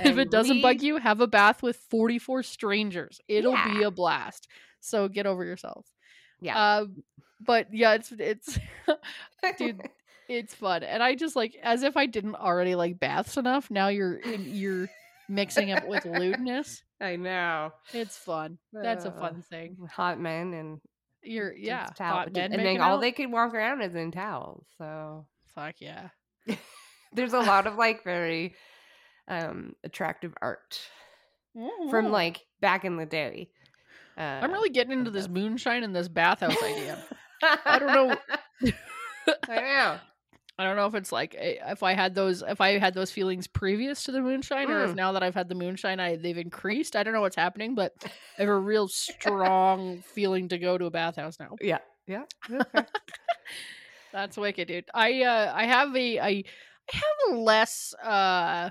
S2: If it doesn't bug you have a bath with 44 strangers. It'll be a blast. So get over yourself.
S1: Yeah.
S2: uh, but yeah it's it's dude, it's fun. And i just like as if i didn't already like baths enough now you're you're mixing it with lewdness.
S1: I know.
S2: it's fun. That's a
S1: Uh,
S2: fun thing.
S1: Hot men and
S2: you're yeah
S1: towel-
S2: men
S1: and then all
S2: out?
S1: they could walk around is in towels. So
S2: fuck yeah
S1: there's a lot of like very um attractive art from
S2: Mhm.
S1: like back in the day. Uh,
S2: i'm really getting into this moonshine and this bathhouse idea I don't know.
S1: I know.
S2: I don't know if it's like if i had those if i had those feelings previous to the moonshine or if
S1: Mm.
S2: now that i've had the moonshine i they've increased i don't know what's happening but i have a real strong feeling to go to a bathhouse now
S1: Yeah. Yeah. Okay.
S2: That's wicked, dude. I uh I have a I I have a less uh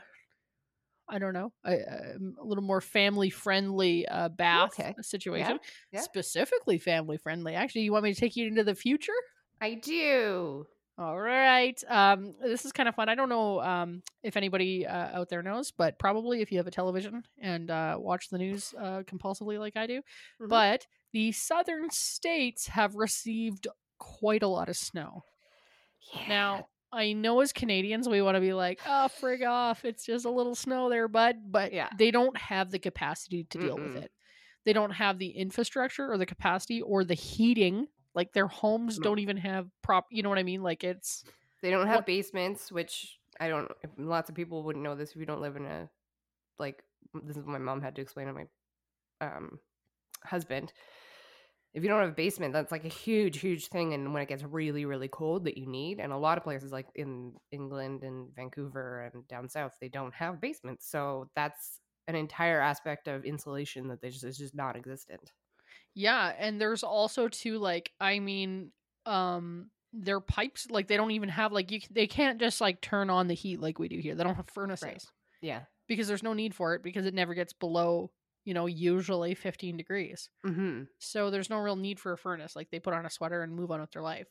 S2: I don't know, a, a little more family friendly uh bath
S1: Okay.
S2: situation.
S1: yeah.
S2: Specifically family friendly. Actually, you want me to take you into the future?
S1: I do.
S2: All right. Um this is kind of fun. I don't know um if anybody uh, out there knows, but probably if you have a television and uh watch the news uh compulsively like I do.
S1: Mhm.
S2: But the southern states have received quite a lot of snow.
S1: Yeah.
S2: Now, I know as Canadians, we want to be like, oh, frig off. It's just a little snow there, bud. But
S1: Yeah.
S2: they don't have the capacity to deal with
S1: Mm-mm.
S2: it. They don't have the infrastructure or the capacity or the heating. Like their homes
S1: No.
S2: don't even have prop. You know what I mean? Like it's
S1: They don't have
S2: What-
S1: basements, which I don't. Lots of people wouldn't know this if you don't live in a like. This is what my mom had to explain to my um husband. If you don't have a basement, that's like a huge, huge thing. And when it gets really, really cold, that you need, and a lot of places like in England and Vancouver and down south, they don't have basements. So that's an entire aspect of insulation that they just is just not existent.
S2: Yeah. And there's also too like I mean, um, their pipes like they don't even have like you. They can't just like turn on the heat like we do here. They don't have furnaces.
S1: Yeah.
S2: because there's no need for it because it never gets below you know usually 15 degrees
S1: Mm-hmm.
S2: so there's no real need for a furnace like they put on a sweater and move on with their life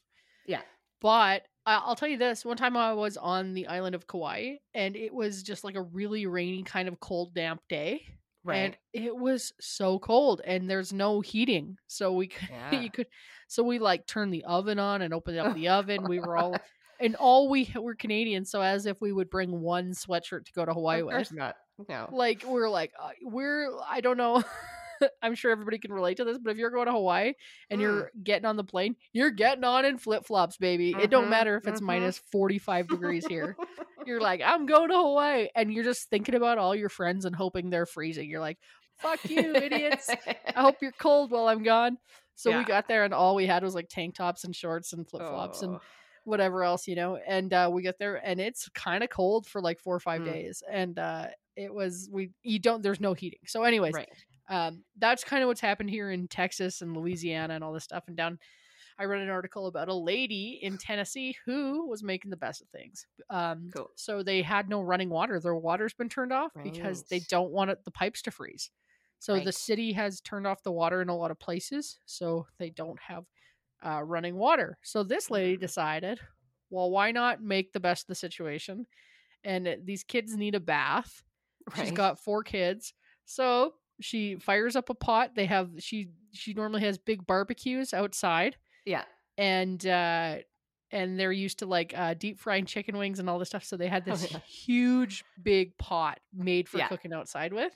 S1: Yeah.
S2: but i'll tell you this one time i was on the island of kauai and it was just like a really rainy kind of cold damp day
S1: Right.
S2: and it was so cold and there's no heating so we could
S1: Yeah.
S2: you could so we like turned the oven on and opened up the oven we were all and all we were canadians so as if we would bring one sweatshirt to go to hawaii
S1: of
S2: with
S1: not. No.
S2: like we're like uh, we're i don't know I'm sure everybody can relate to this, but if you're going to Hawaii and
S1: Mm.
S2: you're getting on the plane, you're getting on in flip flops, baby. It don't
S1: Mhm,
S2: matter if it's
S1: mhm.
S2: minus 45 degrees here. You're like, I'm going to Hawaii. And you're just thinking about all your friends and hoping they're freezing. You're like, fuck you, idiots. I hope you're cold while I'm gone. So we got there and all we had was like tank tops and shorts and flip flops and
S1: Oh.
S2: whatever else, you know. And uh, we get there and it's kind of cold for like four or five
S1: Mm.
S2: days. And uh, it was we you don't there's no heating. So, anyways,
S1: right.
S2: um, that's kind of what's happened here in Texas and Louisiana and all this stuff. And down, I read an article about a lady in Tennessee who was making the best of things. Um,
S1: Cool.
S2: So they had no running water. Their water's been turned off because they don't want it, the pipes to freeze. So the city has turned off the water in a lot of places, so they don't have uh, running water. So this lady
S1: Mm.
S2: decided, well, why not make the best of the situation? And uh, these kids need a bath. She's got four kids. So she fires up a pot. They have she she normally has big barbecues outside
S1: yeah.
S2: and uh and they're used to like uh deep frying chicken wings and all this stuff. So they had
S1: Oh,
S2: this
S1: yeah.
S2: huge big pot made for
S1: Yeah.
S2: cooking outside with.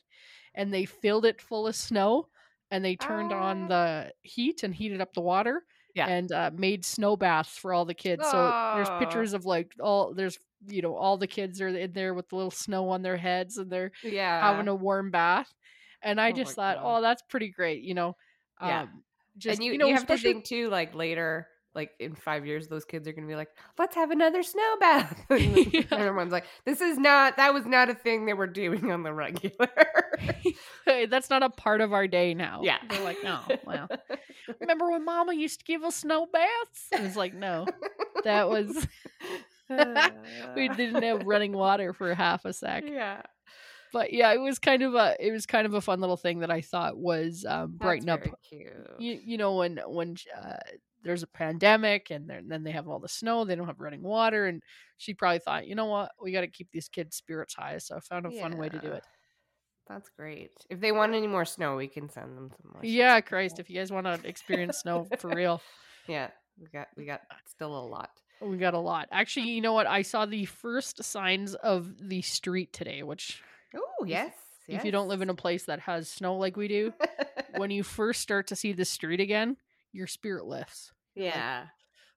S2: And they filled it full of snow and they turned on
S1: Ah.
S2: the heat and heated up the water
S1: Yeah.
S2: and uh, made snow baths for all the kids. So there's pictures of like all there's you know all the kids are in there with the little snow on their heads and they're
S1: Yeah.
S2: having a warm bath. And I
S1: Oh
S2: just thought,
S1: God.
S2: oh, that's pretty great, you know.
S1: Yeah.
S2: Um, just
S1: and you,
S2: you, know,
S1: you have to think too, like later, like in five years, those kids are gonna be like, "Let's have another snow bath." and
S2: Yeah.
S1: everyone's like, "This is not. That was not a thing they were doing on the regular."
S2: hey, that's not a part of our day now.
S1: yeah,
S2: They're like, no, well, remember when Mama used to give us snow baths? And it's like, no, that was we didn't have running water for half a sec.
S1: Yeah,
S2: But yeah, it was kind of a it was kind of a fun little thing that I thought was um, brighten up you, you know when when uh, there's a pandemic and then then they have all the snow they don't have running water and she probably thought you know what? We got to keep these kids spirits high. So i found a fun way to do it.
S1: That's great. If they want any more snow, we can send them some more.
S2: yeah christ if you guys want to experience snow for real.
S1: Yeah, we got we got still a lot.
S2: we got a lot. Actually you know what? I saw the first signs of the street today which
S1: Oh yes.
S2: if you don't live in a place that has snow like we do when you first start to see the street again your spirit lifts
S1: yeah.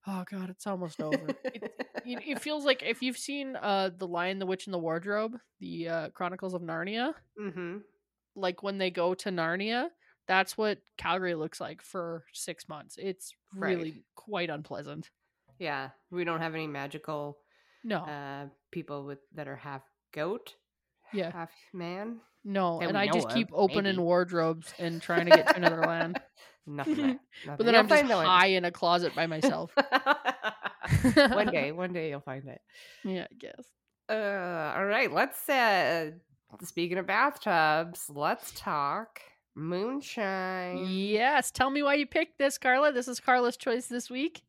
S2: oh god it's almost over it, it, feels like if you've seen uh the lion the witch and the wardrobe the uh chronicles of narnia
S1: mm-hmm.
S2: like when they go to narnia that's what calgary looks like for six months it's
S1: Right.
S2: really quite unpleasant
S1: Yeah, we don't have any magical
S2: no
S1: uh people with that are half goat,
S2: yeah
S1: half man.
S2: no
S1: that
S2: and
S1: we
S2: i
S1: know
S2: just
S1: of,
S2: keep opening
S1: maybe.
S2: wardrobes and trying to get to another land
S1: Nothing. nothing.
S2: but then
S1: You'll
S2: i'm just
S1: find the one.
S2: high in a closet by myself
S1: one day, one day you'll find it.
S2: yeah i guess
S1: Uh, all right, let's. uh Speaking of bathtubs, let's talk moonshine.
S2: yes tell me why you picked this carla this is carla's choice this week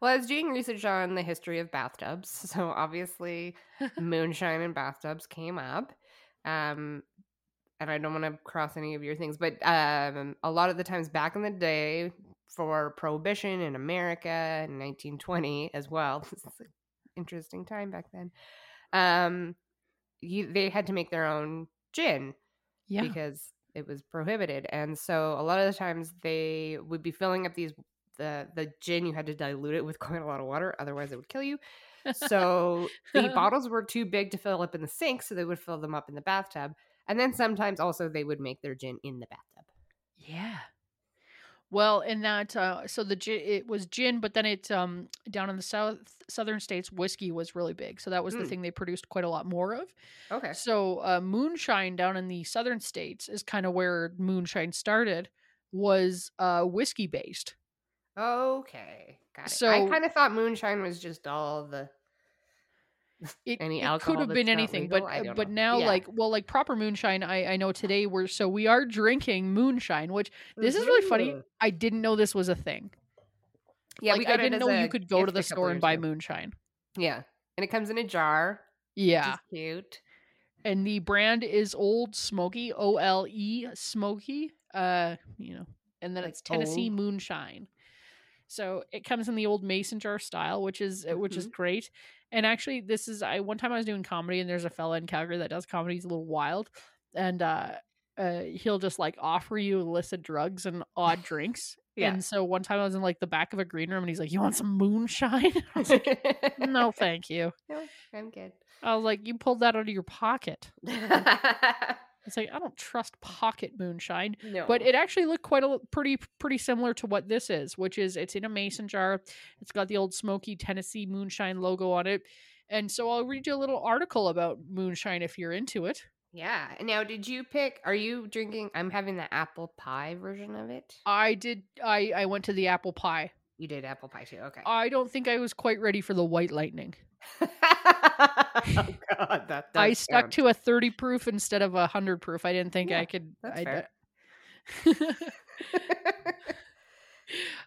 S1: Well, I was doing research on the history of bathtubs, so obviously moonshine and bathtubs came up. Um, and I don't want to cross any of your things, but um, a lot of the times back in the day for prohibition in America in 1920 as well, this is an interesting time back then. Um, you, they had to make their own gin
S2: yeah
S1: because it was prohibited. And so a lot of the times they would be filling up these the the gin you had to dilute it with quite a lot of water otherwise it would kill you. So the bottles were too big to fill up in the sink so they would fill them up in the bathtub. And then sometimes also they would make their gin in the bathtub.
S2: Yeah. Well, in that, uh, so the gin, it was gin, but then it um down in the south southern states, whiskey was really big. So that was the
S1: Mm.
S2: thing they produced quite a lot more of.
S1: Okay.
S2: So uh, moonshine down in the southern states is kind of where moonshine started. Was uh whiskey based.
S1: Okay. Got it. I kind of thought moonshine was just all the
S2: It,
S1: Any
S2: it
S1: alcohol
S2: could have been anything,
S1: legal?
S2: but uh, but
S1: know.
S2: now
S1: Yeah.
S2: like well like proper moonshine. I I know today we're so we are drinking moonshine, which this is really funny. I didn't know this was a thing.
S1: Yeah,
S2: like
S1: we
S2: I didn't know you could go to the store and buy
S1: ago.
S2: moonshine.
S1: Yeah. And it comes in a jar.
S2: Yeah.
S1: cute.
S2: and the brand is Old Smoky, O L E Smoky. Uh, you know, and then
S1: Like
S2: it's Tennessee
S1: old.
S2: Moonshine. So it comes in the old mason jar style, which is uh, which is great. And actually, this is I one time I was doing comedy, and there's a fella in Calgary that does comedy. He's a little wild, and uh, uh, he'll just like offer you illicit drugs and odd drinks.
S1: Yeah.
S2: And so one time I was in like the back of a green room and he's like, "You want some moonshine?" I was like, "No, thank you."
S1: No, I'm good.
S2: I was like, "You pulled that out of your pocket." It's like I don't trust pocket moonshine.
S1: no.
S2: But it actually looked quite a pretty pretty similar to what this is, which is it's in a mason jar. It's got the old smoky Tennessee moonshine logo on it. And so I'll read you a little article about moonshine if you're into it.
S1: Yeah. Now, did you pick? Are you drinking? I'm having the apple pie version of it.
S2: I did I I went to the apple pie.
S1: You did apple pie too. Okay.
S2: I don't think I was quite ready for the white lightning.
S1: oh God, that
S2: I stuck
S1: sound-
S2: to a 30 proof instead of a 100 proof. I didn't think
S1: Yeah,
S2: I could I,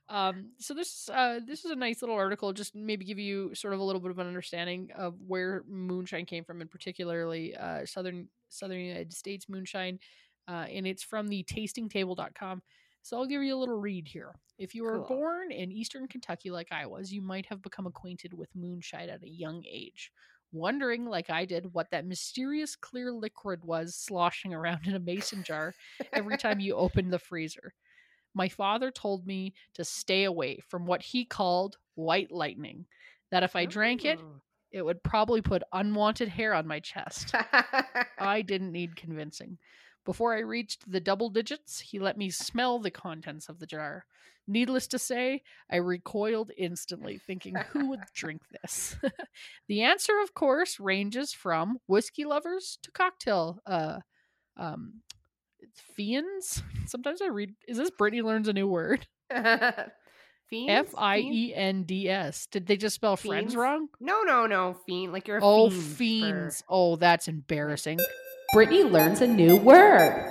S2: um so this uh this is a nice little article just maybe give you sort of a little bit of an understanding of where moonshine came from and particularly uh southern southern united states moonshine uh and it's from the tastingtable.com so i'll give you a little read here if you were
S1: Cool.
S2: born in eastern kentucky like i was you might have become acquainted with moonshine at a young age wondering like i did what that mysterious clear liquid was sloshing around in a mason jar every time you opened the freezer my father told me to stay away from what he called white lightning, that if I drank it, it would probably put unwanted hair on my chest. I didn't need convincing. Before I reached the double digits, he let me smell the contents of the jar. Needless to say, I recoiled instantly, thinking, who would drink this? the answer, of course, ranges from whiskey lovers to cocktail uh, um, fiends. Sometimes I read, is this Brittany learns a new word?
S1: Fiends? Fiends?
S2: E N D S. Did they just spell friends wrong?
S1: No, no, no. Fiend. Like you're a
S2: Oh,
S1: fiend. for-
S2: fiends. Oh, that's embarrassing.
S3: Brittany learns a new word.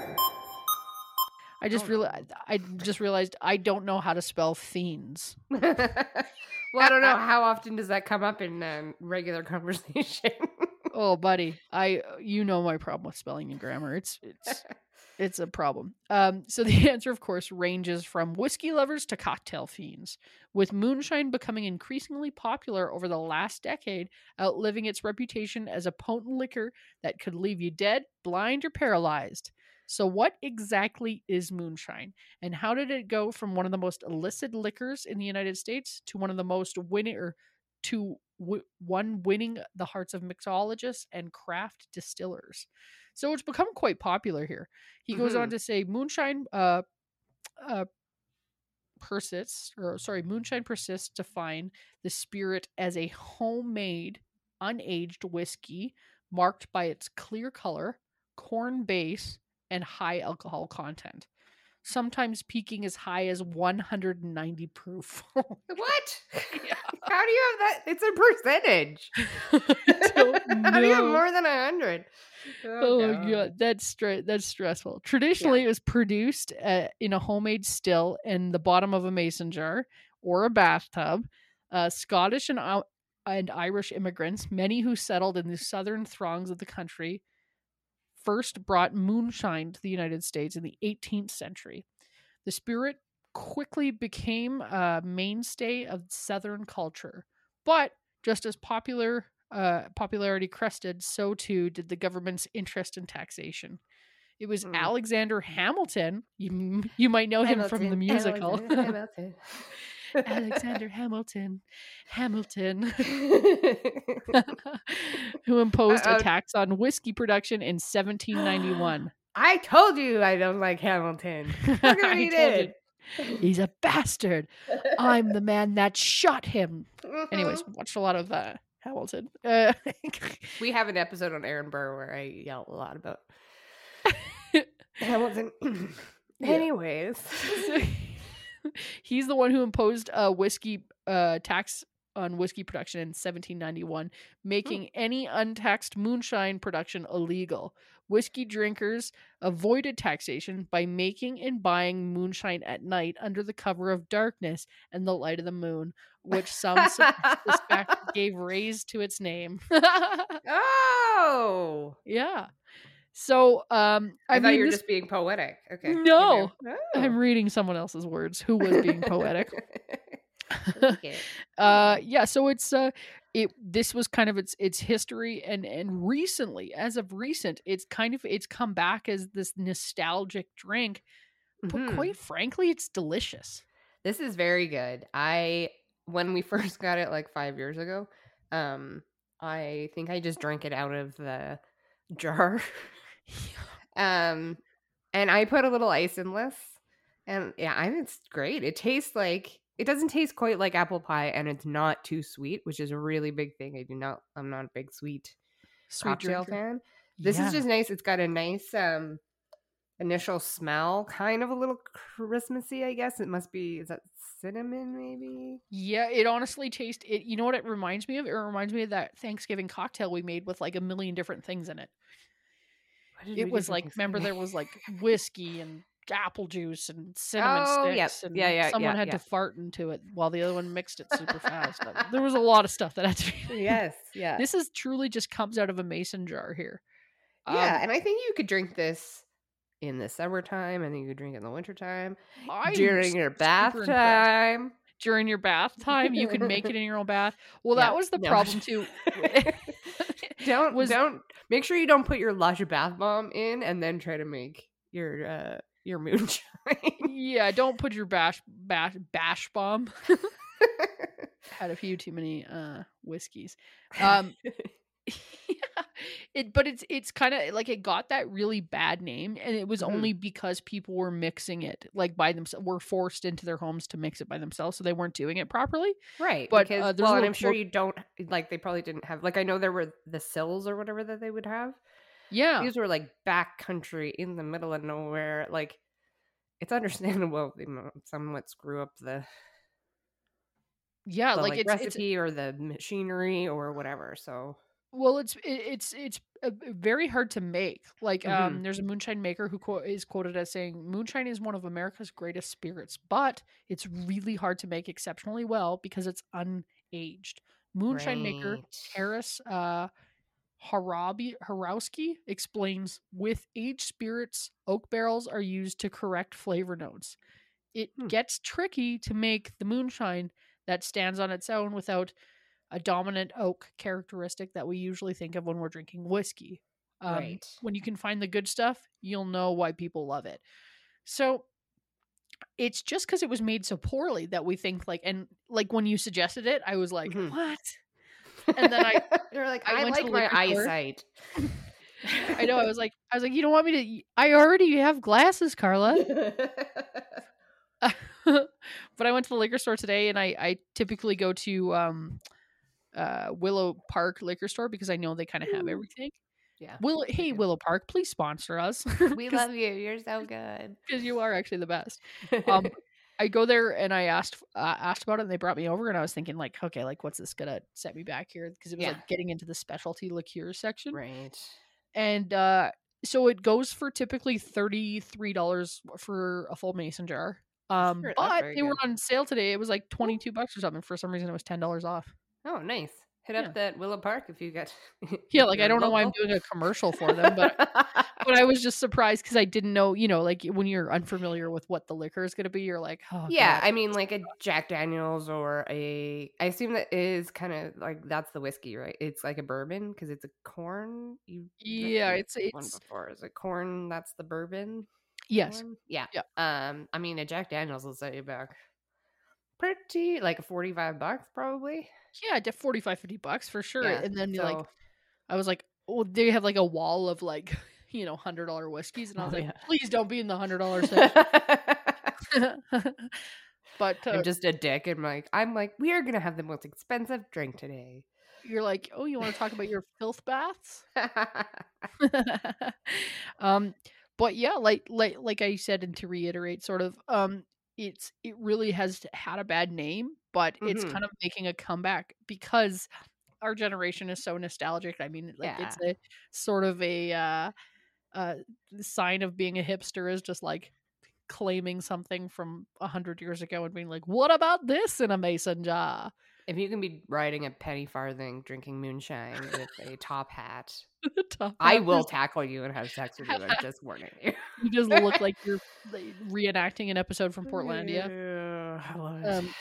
S2: I just
S1: Oh,
S2: realized I just realized I don't know how to spell fiends.
S1: well, I don't know. How often does that come up in um, regular conversation?
S2: Oh, buddy, I you know my problem with spelling and grammar. It's it's it's a problem. Um, so the answer, of course, ranges from whiskey lovers to cocktail fiends, with moonshine becoming increasingly popular over the last decade, outliving its reputation as a potent liquor that could leave you dead, blind, or paralyzed. So, what exactly is moonshine, and how did it go from one of the most illicit liquors in the United States to one of the most winning, or to w- one winning the hearts of mixologists and craft distillers? So it's become quite popular here. He goes on to say moonshine uh, uh, persists, or sorry, moonshine persists to find the spirit as a homemade, unaged whiskey marked by its clear color, corn base, and high alcohol content. Sometimes peaking as high as 190 proof.
S1: what?
S2: Yeah.
S1: How do you have that? It's a percentage. How do you have more than a hundred?
S2: Oh my god, that's that's stressful. Traditionally, it was produced uh, in a homemade still in the bottom of a mason jar or a bathtub. Uh, Scottish and ou- and Irish immigrants, many who settled in the southern throngs of the country, first brought moonshine to the United States in the 18th century. The spirit quickly became a mainstay of southern culture, but just as popular uh, popularity crested, so too did the government's interest in taxation. It was
S1: Hmm.
S2: Alexander Hamilton. You, you might know him from the musical.
S1: Alexander Hamilton.
S2: Alexander Hamilton, Hamilton, who imposed
S1: Uh,
S2: a tax on whiskey production in 1791.
S1: I told you I don't like Hamilton. Look at what he did.
S2: He's a bastard. I'm the man that shot him. Anyways,
S1: Mhm.
S2: watched a lot of uh, Hamilton. Uh,
S1: we have an episode on Aaron Burr where I yell a lot about Hamilton. Anyways,
S2: he's the one who imposed a whiskey uh, tax on whiskey production in 1791, making any untaxed moonshine production illegal. Whiskey drinkers avoided taxation by making and buying moonshine at night under the cover of darkness and the light of the moon, which some sus- suspect gave raise to its name.
S1: oh,
S2: yeah. So, um,
S1: I,
S2: I,
S1: thought
S2: mean,
S1: you were
S2: this-
S1: just being poetic. Okay,
S2: No,
S1: Oh.
S2: I'm reading someone else's words who was being poetic. Uh yeah so it's uh it this was kind of its its history and and recently as of recent it's kind of it's come back as this nostalgic drink but
S1: Mhm.
S2: quite frankly it's delicious
S1: This is very good. I when we first got it like five years ago, um, I think I just drank it out of the jar. um, and I put a little ice in this, and yeah, I think it's great. It tastes like it doesn't taste quite like apple pie, and it's not too sweet, which is a really big thing. I do not. I'm not a big sweet
S2: Sweet
S1: cocktail
S2: drinker.
S1: fan. This
S2: Yeah.
S1: is just nice. It's got a nice um initial smell, kind of a little Christmassy, I guess. It must be is that cinnamon maybe?
S2: Yeah, it honestly tastes it. You know what it reminds me of? It reminds me of that Thanksgiving cocktail we made with like a million different things in it. It was like remember there was like whiskey and apple juice and cinnamon
S1: Oh,
S2: sticks and
S1: Yeah, yeah,
S2: someone
S1: yeah,
S2: had
S1: yeah.
S2: to fart into it while the other one mixed it super fast. There was a lot of stuff that had to be.
S1: yes, yeah.
S2: This is truly just comes out of a mason jar here.
S1: yeah,
S2: Um,
S1: and I think you could drink this in the summertime and then you could drink it in the wintertime.
S2: I'm
S1: During your bath
S2: impressed.
S1: time.
S2: During your bath time, you can make it in your own bath. Well, that was the
S1: no.
S2: problem too.
S1: don't
S2: Was-
S1: don't make sure you don't put your Lush bath bomb in and then try to make your uh your moonshine.
S2: yeah, don't put your bash bash bash bomb. Had a few too many uh whiskeys. Um yeah, it but it's it's kind of like it got that really bad name and it was
S1: Mhm.
S2: only because people were mixing it like by themselves were forced into their homes to mix it by themselves so they weren't doing it properly
S1: Right,
S2: But,
S1: because
S2: uh,
S1: well, and I'm sure you don't like they probably didn't have like I know there were the stills or whatever that they would have.
S2: yeah
S1: These were like back country in the middle of nowhere. Like it's understandable they somewhat screw up the,
S2: yeah
S1: the,
S2: like,
S1: like,
S2: it's, it's
S1: recipe or the machinery or whatever. So
S2: well it's it's it's very hard to make like
S1: Mm-hmm.
S2: um there's a moonshine maker who quote, is quoted as saying moonshine is one of america's greatest spirits but it's really hard to make exceptionally well because it's unaged moonshine maker
S1: Right.
S2: Harris uh, Harabi Harowski explains with aged spirits, oak barrels are used to correct flavor notes. It
S1: Hmm.
S2: gets tricky to make the moonshine that stands on its own without a dominant oak characteristic that we usually think of when we're drinking whiskey. Um,
S1: Right.
S2: When you can find the good stuff, you'll know why people love it. So it's just because it was made so poorly that we think like, and like when you suggested it, I was like,
S1: Mhm.
S2: what? And then I-
S1: you're like
S2: I
S1: I, like my eyesight.
S2: I know. I was like, I was like, you don't want me to? I already have glasses, Carla. but I went to the liquor store today, and I I typically go to um, uh, Willow Park liquor store because I know they kind of have everything.
S1: yeah,
S2: Willow, hey. Willow Park, please sponsor us.
S1: we love you. You're so good.
S2: because you are actually the best. Um, I go there and I asked uh, asked about it, and they brought me over, and I was thinking like, okay, like what's this gonna set me back here? Because it was
S1: Yeah.
S2: like getting into the specialty liqueur section.
S1: right.
S2: and uh so it goes for typically $33 for a full mason jar um
S1: Sure,
S2: but they were on sale today it was like 22 bucks or something for some reason it was $10 off
S1: Oh, nice. Hit up that Willow Park if you get.
S2: yeah like i don't know why i'm doing a commercial for them but but i was just surprised because i didn't know you know like when you're unfamiliar with what the liquor is going to be you're like oh
S1: yeah,
S2: God.
S1: I mean, like a Jack Daniels or a. I assume that is kind of like that's the whiskey, right? It's like a bourbon because it's a corn. You
S2: yeah it's
S1: one
S2: it's
S1: before. Is it corn? That's the bourbon.
S2: yes
S1: one? Yeah.
S2: Yeah.
S1: Um. I mean, a Jack Daniels will set you back pretty like forty five bucks probably.
S2: yeah def 45 50 bucks for sure
S1: Yeah,
S2: and then you're like i was like oh they have like a wall of like you know hundred dollar whiskeys and i was
S1: Oh,
S2: like
S1: yeah.
S2: please don't be in the hundred dollar section but uh,
S1: I'm just a dick. and like, I'm like, we are gonna have the most expensive drink today.
S2: you're like, oh, you want to talk about your filth baths? um, but yeah, like like like I said, and to reiterate, sort of, um, it's it really has had a bad name, but it's
S1: Mhm.
S2: kind of making a comeback because our generation is so nostalgic. I mean, like it's a sort of a uh, uh, sign of being a hipster is just like claiming something from a hundred years ago and being like, "What about this in a mason jar?"
S1: If you can be riding a penny farthing, drinking moonshine with a top hat,
S2: Top
S1: I
S2: hat
S1: will
S2: is-
S1: tackle you and have sex with you. I'm just warning you.
S2: You just look like you're reenacting an episode from Portlandia.
S1: Yeah, I love it.
S2: Um,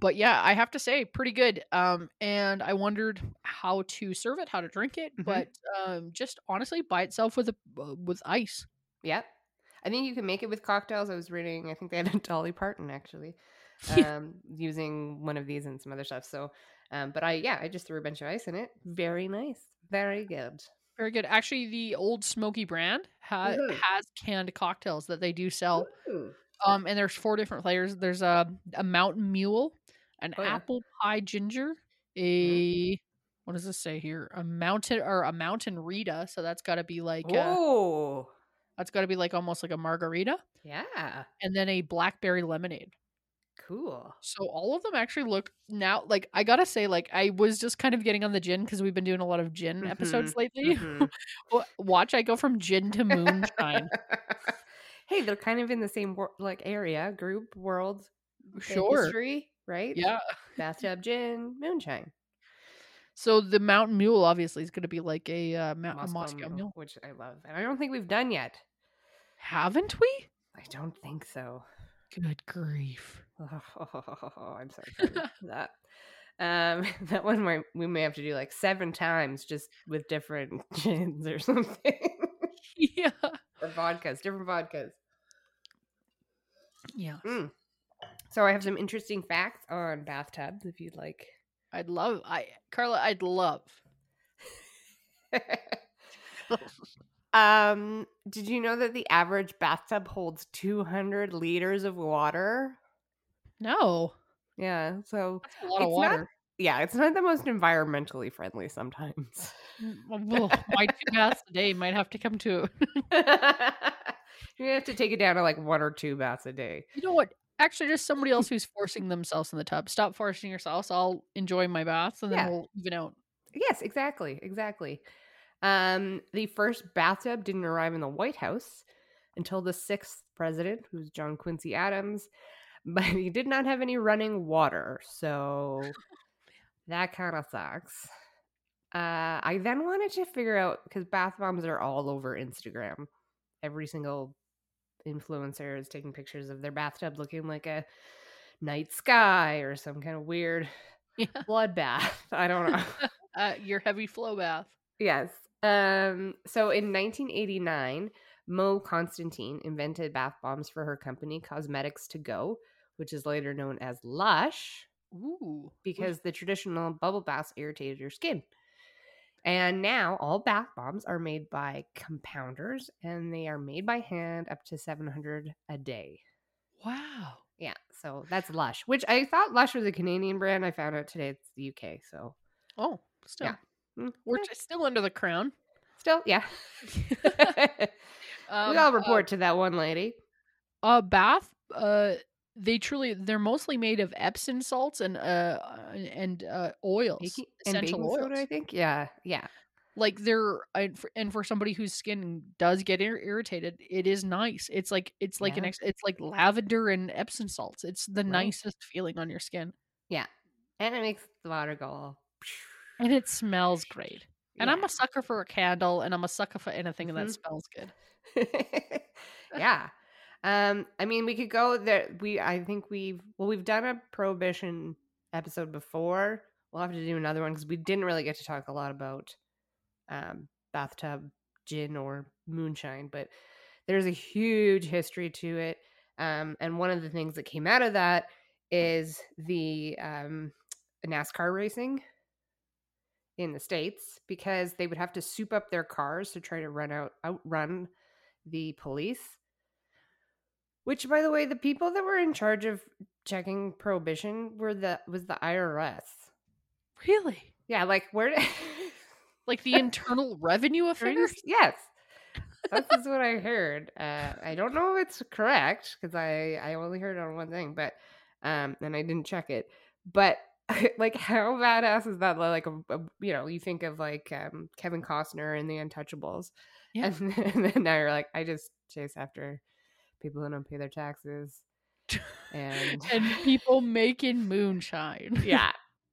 S2: but yeah, I have to say, pretty good. Um, and I wondered how to serve it, how to drink it,
S1: Mhm.
S2: but um, just honestly, by itself with a uh, with ice.
S1: Yep. I think you can make it with cocktails. I was reading, I think they had a Dolly Parton actually. um, using one of these and some other stuff. So, um, but I, yeah, I just threw a bunch of ice in it. Very nice. Very good.
S2: Very good. Actually, the old Smoky brand ha-
S1: Mhm.
S2: has canned cocktails that they do sell.
S1: Ooh.
S2: Um, and there's four different flavors. There's a a mountain mule, an
S1: Oh, yeah.
S2: apple pie ginger, a what does this say here? A mountain or a mountain Rita. So that's got to be like
S1: Oh,
S2: that's got to be like almost like a margarita,
S1: yeah.
S2: and then a blackberry lemonade.
S1: Cool.
S2: So all of them actually look now like I gotta say like I was just kind of getting on the gin because we've been doing a lot of gin episodes lately.
S1: Mhm.
S2: Watch, I go from gin to moonshine.
S1: hey, they're kind of in the same like area, group, world,
S2: Sure.
S1: history, right?
S2: yeah.
S1: Bathtub gin, moonshine,
S2: So the mountain mule obviously is gonna be like a, uh, mou- a
S1: Moscow,
S2: Moscow
S1: mule,
S2: mule.
S1: which I love, and I don't think we've done yet.
S2: Haven't we?
S1: I don't think so.
S2: Good grief.
S1: I'm sorry for that. Um, that one might we may have to do like seven times just with different gins or something,
S2: yeah.
S1: or vodkas, different vodkas.
S2: Yeah.
S1: Mm. So I have some interesting facts on bathtubs if you'd like.
S2: I'd love I Carla, I'd love.
S1: um, did you know that the average bathtub holds 200 liters of water?
S2: No.
S1: Yeah, so
S2: That's a lot of
S1: It's not-
S2: water.
S1: yeah, it's not the most environmentally friendly sometimes.
S2: Mm, well, my two baths a day might have to come to
S1: you have to take it down to like one or two baths a day.
S2: You know what? Actually, just somebody else who's forcing themselves in the tub. Stop forcing yourselves. I'll enjoy my baths and then
S1: Yeah.
S2: we'll even out.
S1: Yes, exactly, exactly. Um, the first bathtub didn't arrive in the White House until the sixth president, who's John Quincy Adams, but he did not have any running water, so that kind of sucks. Uh, I then wanted to figure out because bath bombs are all over Instagram. Every single influencer is taking pictures of their bathtub looking like a night sky or some kind of weird
S2: Yeah.
S1: bloodbath. I don't know.
S2: Uh, your heavy flow bath.
S1: Yes. Um, so in 1989, Mo Constantine invented bath bombs for her company Cosmetics to Go, which is later known as Lush,
S2: Ooh.
S1: because the traditional bubble baths irritated your skin. And now all bath bombs are made by compounders and they are made by hand up to 700 a day.
S2: Wow.
S1: Yeah, so that's Lush, which I thought Lush was a Canadian brand. I found out today it's the UK. So
S2: Oh, still.
S1: Yeah. Mm,
S2: We're
S1: eh,
S2: still under the crown.
S1: still, yeah.
S2: Um,
S1: we all
S2: uh,
S1: report to that one lady.
S2: uh bath uh they truly they're mostly made of epsom salts and uh and uh oils
S1: Baking, and
S2: essential
S1: baking
S2: oils
S1: soda, I think. Yeah, yeah.
S2: like they're and for, and for somebody whose skin does get ir- irritated it is nice it's like it's like an ex- it's like lavender and epsom salts it's the
S1: Right.
S2: nicest feeling on your skin Yeah,
S1: And it makes the water go all.
S2: and it smells great and i'm a sucker for a candle and i'm a sucker for anything
S1: Mhm.
S2: that smells good
S1: yeah. Um, I mean, we could go there. We, I think we've, well, we've done a prohibition episode before. We'll have to do another one because we didn't really get to talk a lot about um, bathtub gin or moonshine, but there's a huge history to it. Um, and one of the things that came out of that is the um, NASCAR racing in the states because they would have to soup up their cars to try to run out outrun the police. Which, by the way, the people that were in charge of checking prohibition were the was the IRS.
S2: really
S1: Yeah, like where did
S2: like the internal revenue affairs
S1: Yes, that's just what I heard. Uh, I don't know if it's correct because I I only heard on one thing, but um, and I didn't check it. But like, how badass is that? Like, a, a- you know, you think of like um, Kevin Costner in The Untouchables,
S2: Yeah.
S1: and, and then now you're like, I just chase after people who don't pay their taxes, and
S2: and people making moonshine
S1: yeah,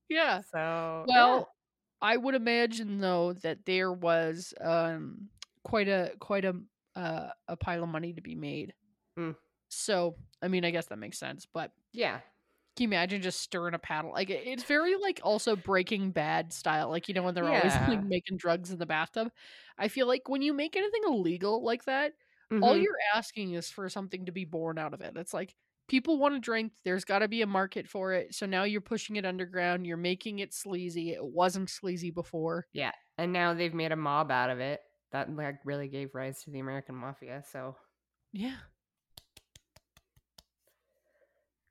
S2: yeah
S1: so
S2: Well, I would imagine though that there was um quite a quite a uh, a pile of money to be made.
S1: Mm.
S2: So, I mean, I guess that makes sense, but
S1: yeah,
S2: Can you imagine just stirring a paddle? Like it's very like also Breaking Bad style. Like you know when they're always like making drugs in the bathtub. I feel like when you make anything illegal like that, all
S1: Mhm.
S2: you're asking is for something to be born out of it. It's like people want to drink. There's got to be a market for it. So now you're pushing it underground. You're making it sleazy. It wasn't sleazy before. Yeah.
S1: And now they've made a mob out of it. That like really gave rise to the American Mafia. So
S2: Yeah.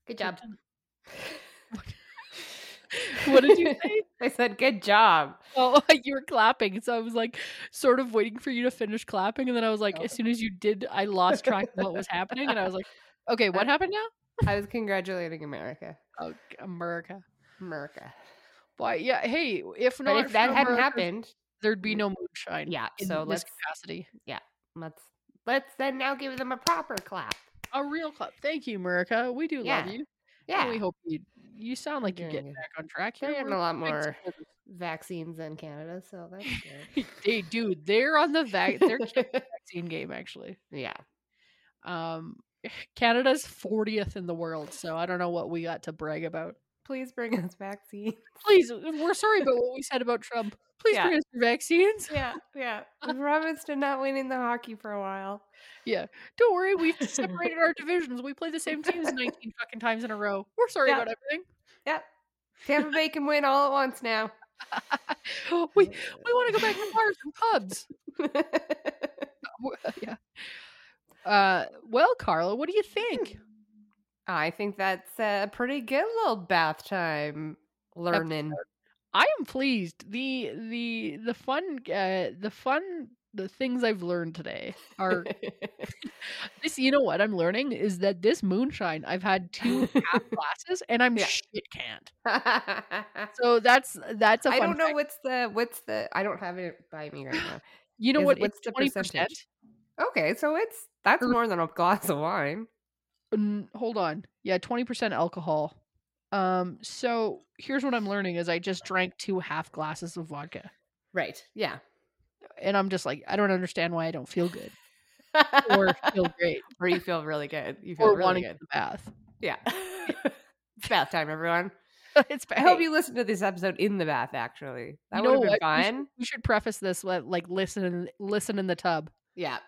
S1: good job.
S2: what did you say?
S1: I said good job.
S2: Oh, you were clapping. So I was like, sort of waiting for you to finish clapping. And then I was like,
S1: Oh.
S2: as soon as you did, I lost track of what was happening. And I was like, okay, what
S1: Uh,
S2: happened now?
S1: I was congratulating America.
S2: Oh, America.
S1: America.
S2: But yeah, hey, if not,
S1: But if that hadn't
S2: America,
S1: happened,
S2: there'd be no moonshine.
S1: yeah. So let's
S2: capacity. Yeah.
S1: Let's let's then now give them a proper clap.
S2: A real clap. Thank you, America. We do
S1: Yeah.
S2: love you.
S1: Yeah.
S2: And we hope you. You sound like you're getting back on track
S1: They're
S2: here.
S1: getting
S2: We're
S1: a lot more vaccines than Canada, so that's good.
S2: Hey, dude, they're on the vac. They're vaccine game actually.
S1: yeah.
S2: Um, Canada's 40th in the world, so I don't know what we got to brag about.
S1: Please bring us vaccines.
S2: Please, uh, we're sorry about what we said about Trump. Please
S1: Yeah.
S2: bring us your vaccines.
S1: Yeah, yeah. We promised to not win in the hockey for a while. Yeah.
S2: Don't worry, we've separated our divisions. We play the same teams 19 fucking times in a row. We're sorry
S1: Yeah.
S2: about everything.
S1: Yep. Tampa Bay can win all at once now.
S2: we we want to go back to bars and pubs. Uh, uh, yeah. Uh, well, Carla, what do you think? Hmm.
S1: I think that's a pretty good little bath time learning.
S2: I am pleased. the the The fun, uh, the fun, the things I've learned today are this. You know what I'm learning is that this moonshine I've had two half glasses and I'm
S1: Yeah.
S2: shit canned. So that's that's a
S1: I
S2: fun I
S1: don't know
S2: fact.
S1: what's the what's the I don't have it by me right now.
S2: You know
S1: is
S2: what?
S1: it- what's
S2: it's
S1: the
S2: twenty percent.
S1: percentage? Okay, so it's that's more than a glass of wine.
S2: Hold on. Yeah, 20% alcohol. Um so here's what I'm learning is I just drank two half glasses of vodka
S1: Right. Yeah.
S2: and I'm just like I don't understand why I don't feel good or feel great
S1: or you feel really good. You feel
S2: or
S1: really
S2: wanting
S1: good.
S2: the bath.
S1: Yeah. it's bath time, everyone.
S2: it's
S1: I hope you listen to this episode in the bath. Actually, that
S2: You
S1: would
S2: know
S1: have been?
S2: We should- we should preface this with like listen listen in the tub.
S1: Yeah.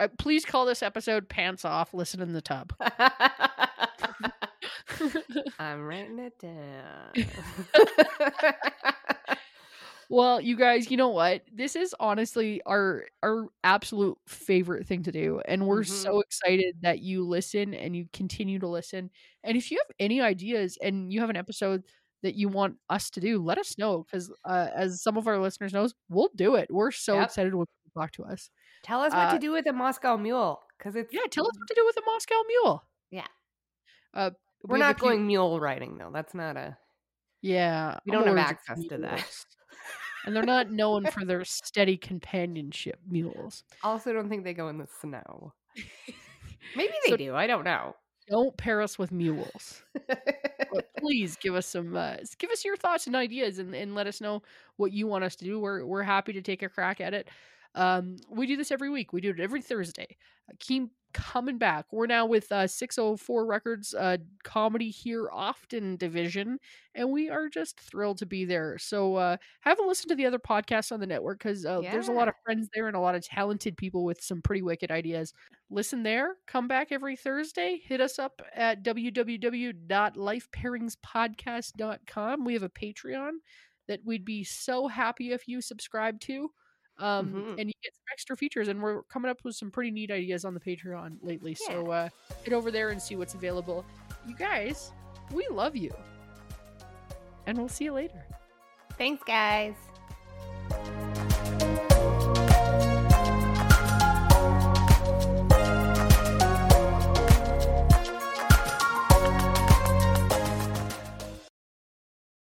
S2: Uh, please call this episode pants off listen in the tub.
S1: I'm writing it down.
S2: Well, you guys, you know what? This is honestly our our absolute favorite thing to do and we're
S1: Mhm.
S2: so excited that you listen and you continue to listen. And if you have any ideas and you have an episode that you want us to do, let us know cuz uh, as some of our listeners knows, we'll do it. We're so
S1: Yep.
S2: excited when people talk to us.
S1: Tell us what
S2: Uh,
S1: to do with a Moscow Mule, because it's
S2: Yeah, tell us what to do with a Moscow Mule.
S1: Yeah.
S2: Uh
S1: we're
S2: we
S1: not
S2: a few-
S1: going mule riding though. That's not a.
S2: Yeah.
S1: We don't have access to that.
S2: and they're not known for their steady companionship mules.
S1: Also, don't think they go in the snow. Maybe they
S2: So-
S1: do. I don't know.
S2: Don't pair us with mules. please give us some uh, give us your thoughts and ideas and, and let us know what you want us to do we're, we're happy to take a crack at it um, we do this every week. We do it every thursday. Uh, keep coming back. We're now with uh, 604 records uh, comedy here often division and we are just thrilled to be there. So uh, have a listen to the other podcasts on the network because uh, there's a lot of friends there and a lot of talented people with some pretty wicked ideas. Listen there. Come back every thursday. Hit us up at www.lifepairingspodcast.com we have a patreon that we'd be so happy if you subscribe to um,
S1: Mhm.
S2: and you get some extra features and we're coming up with some pretty neat ideas on the patreon lately so uh, head over there and see what's available you guys we love you and we'll see you later
S1: Thanks, guys.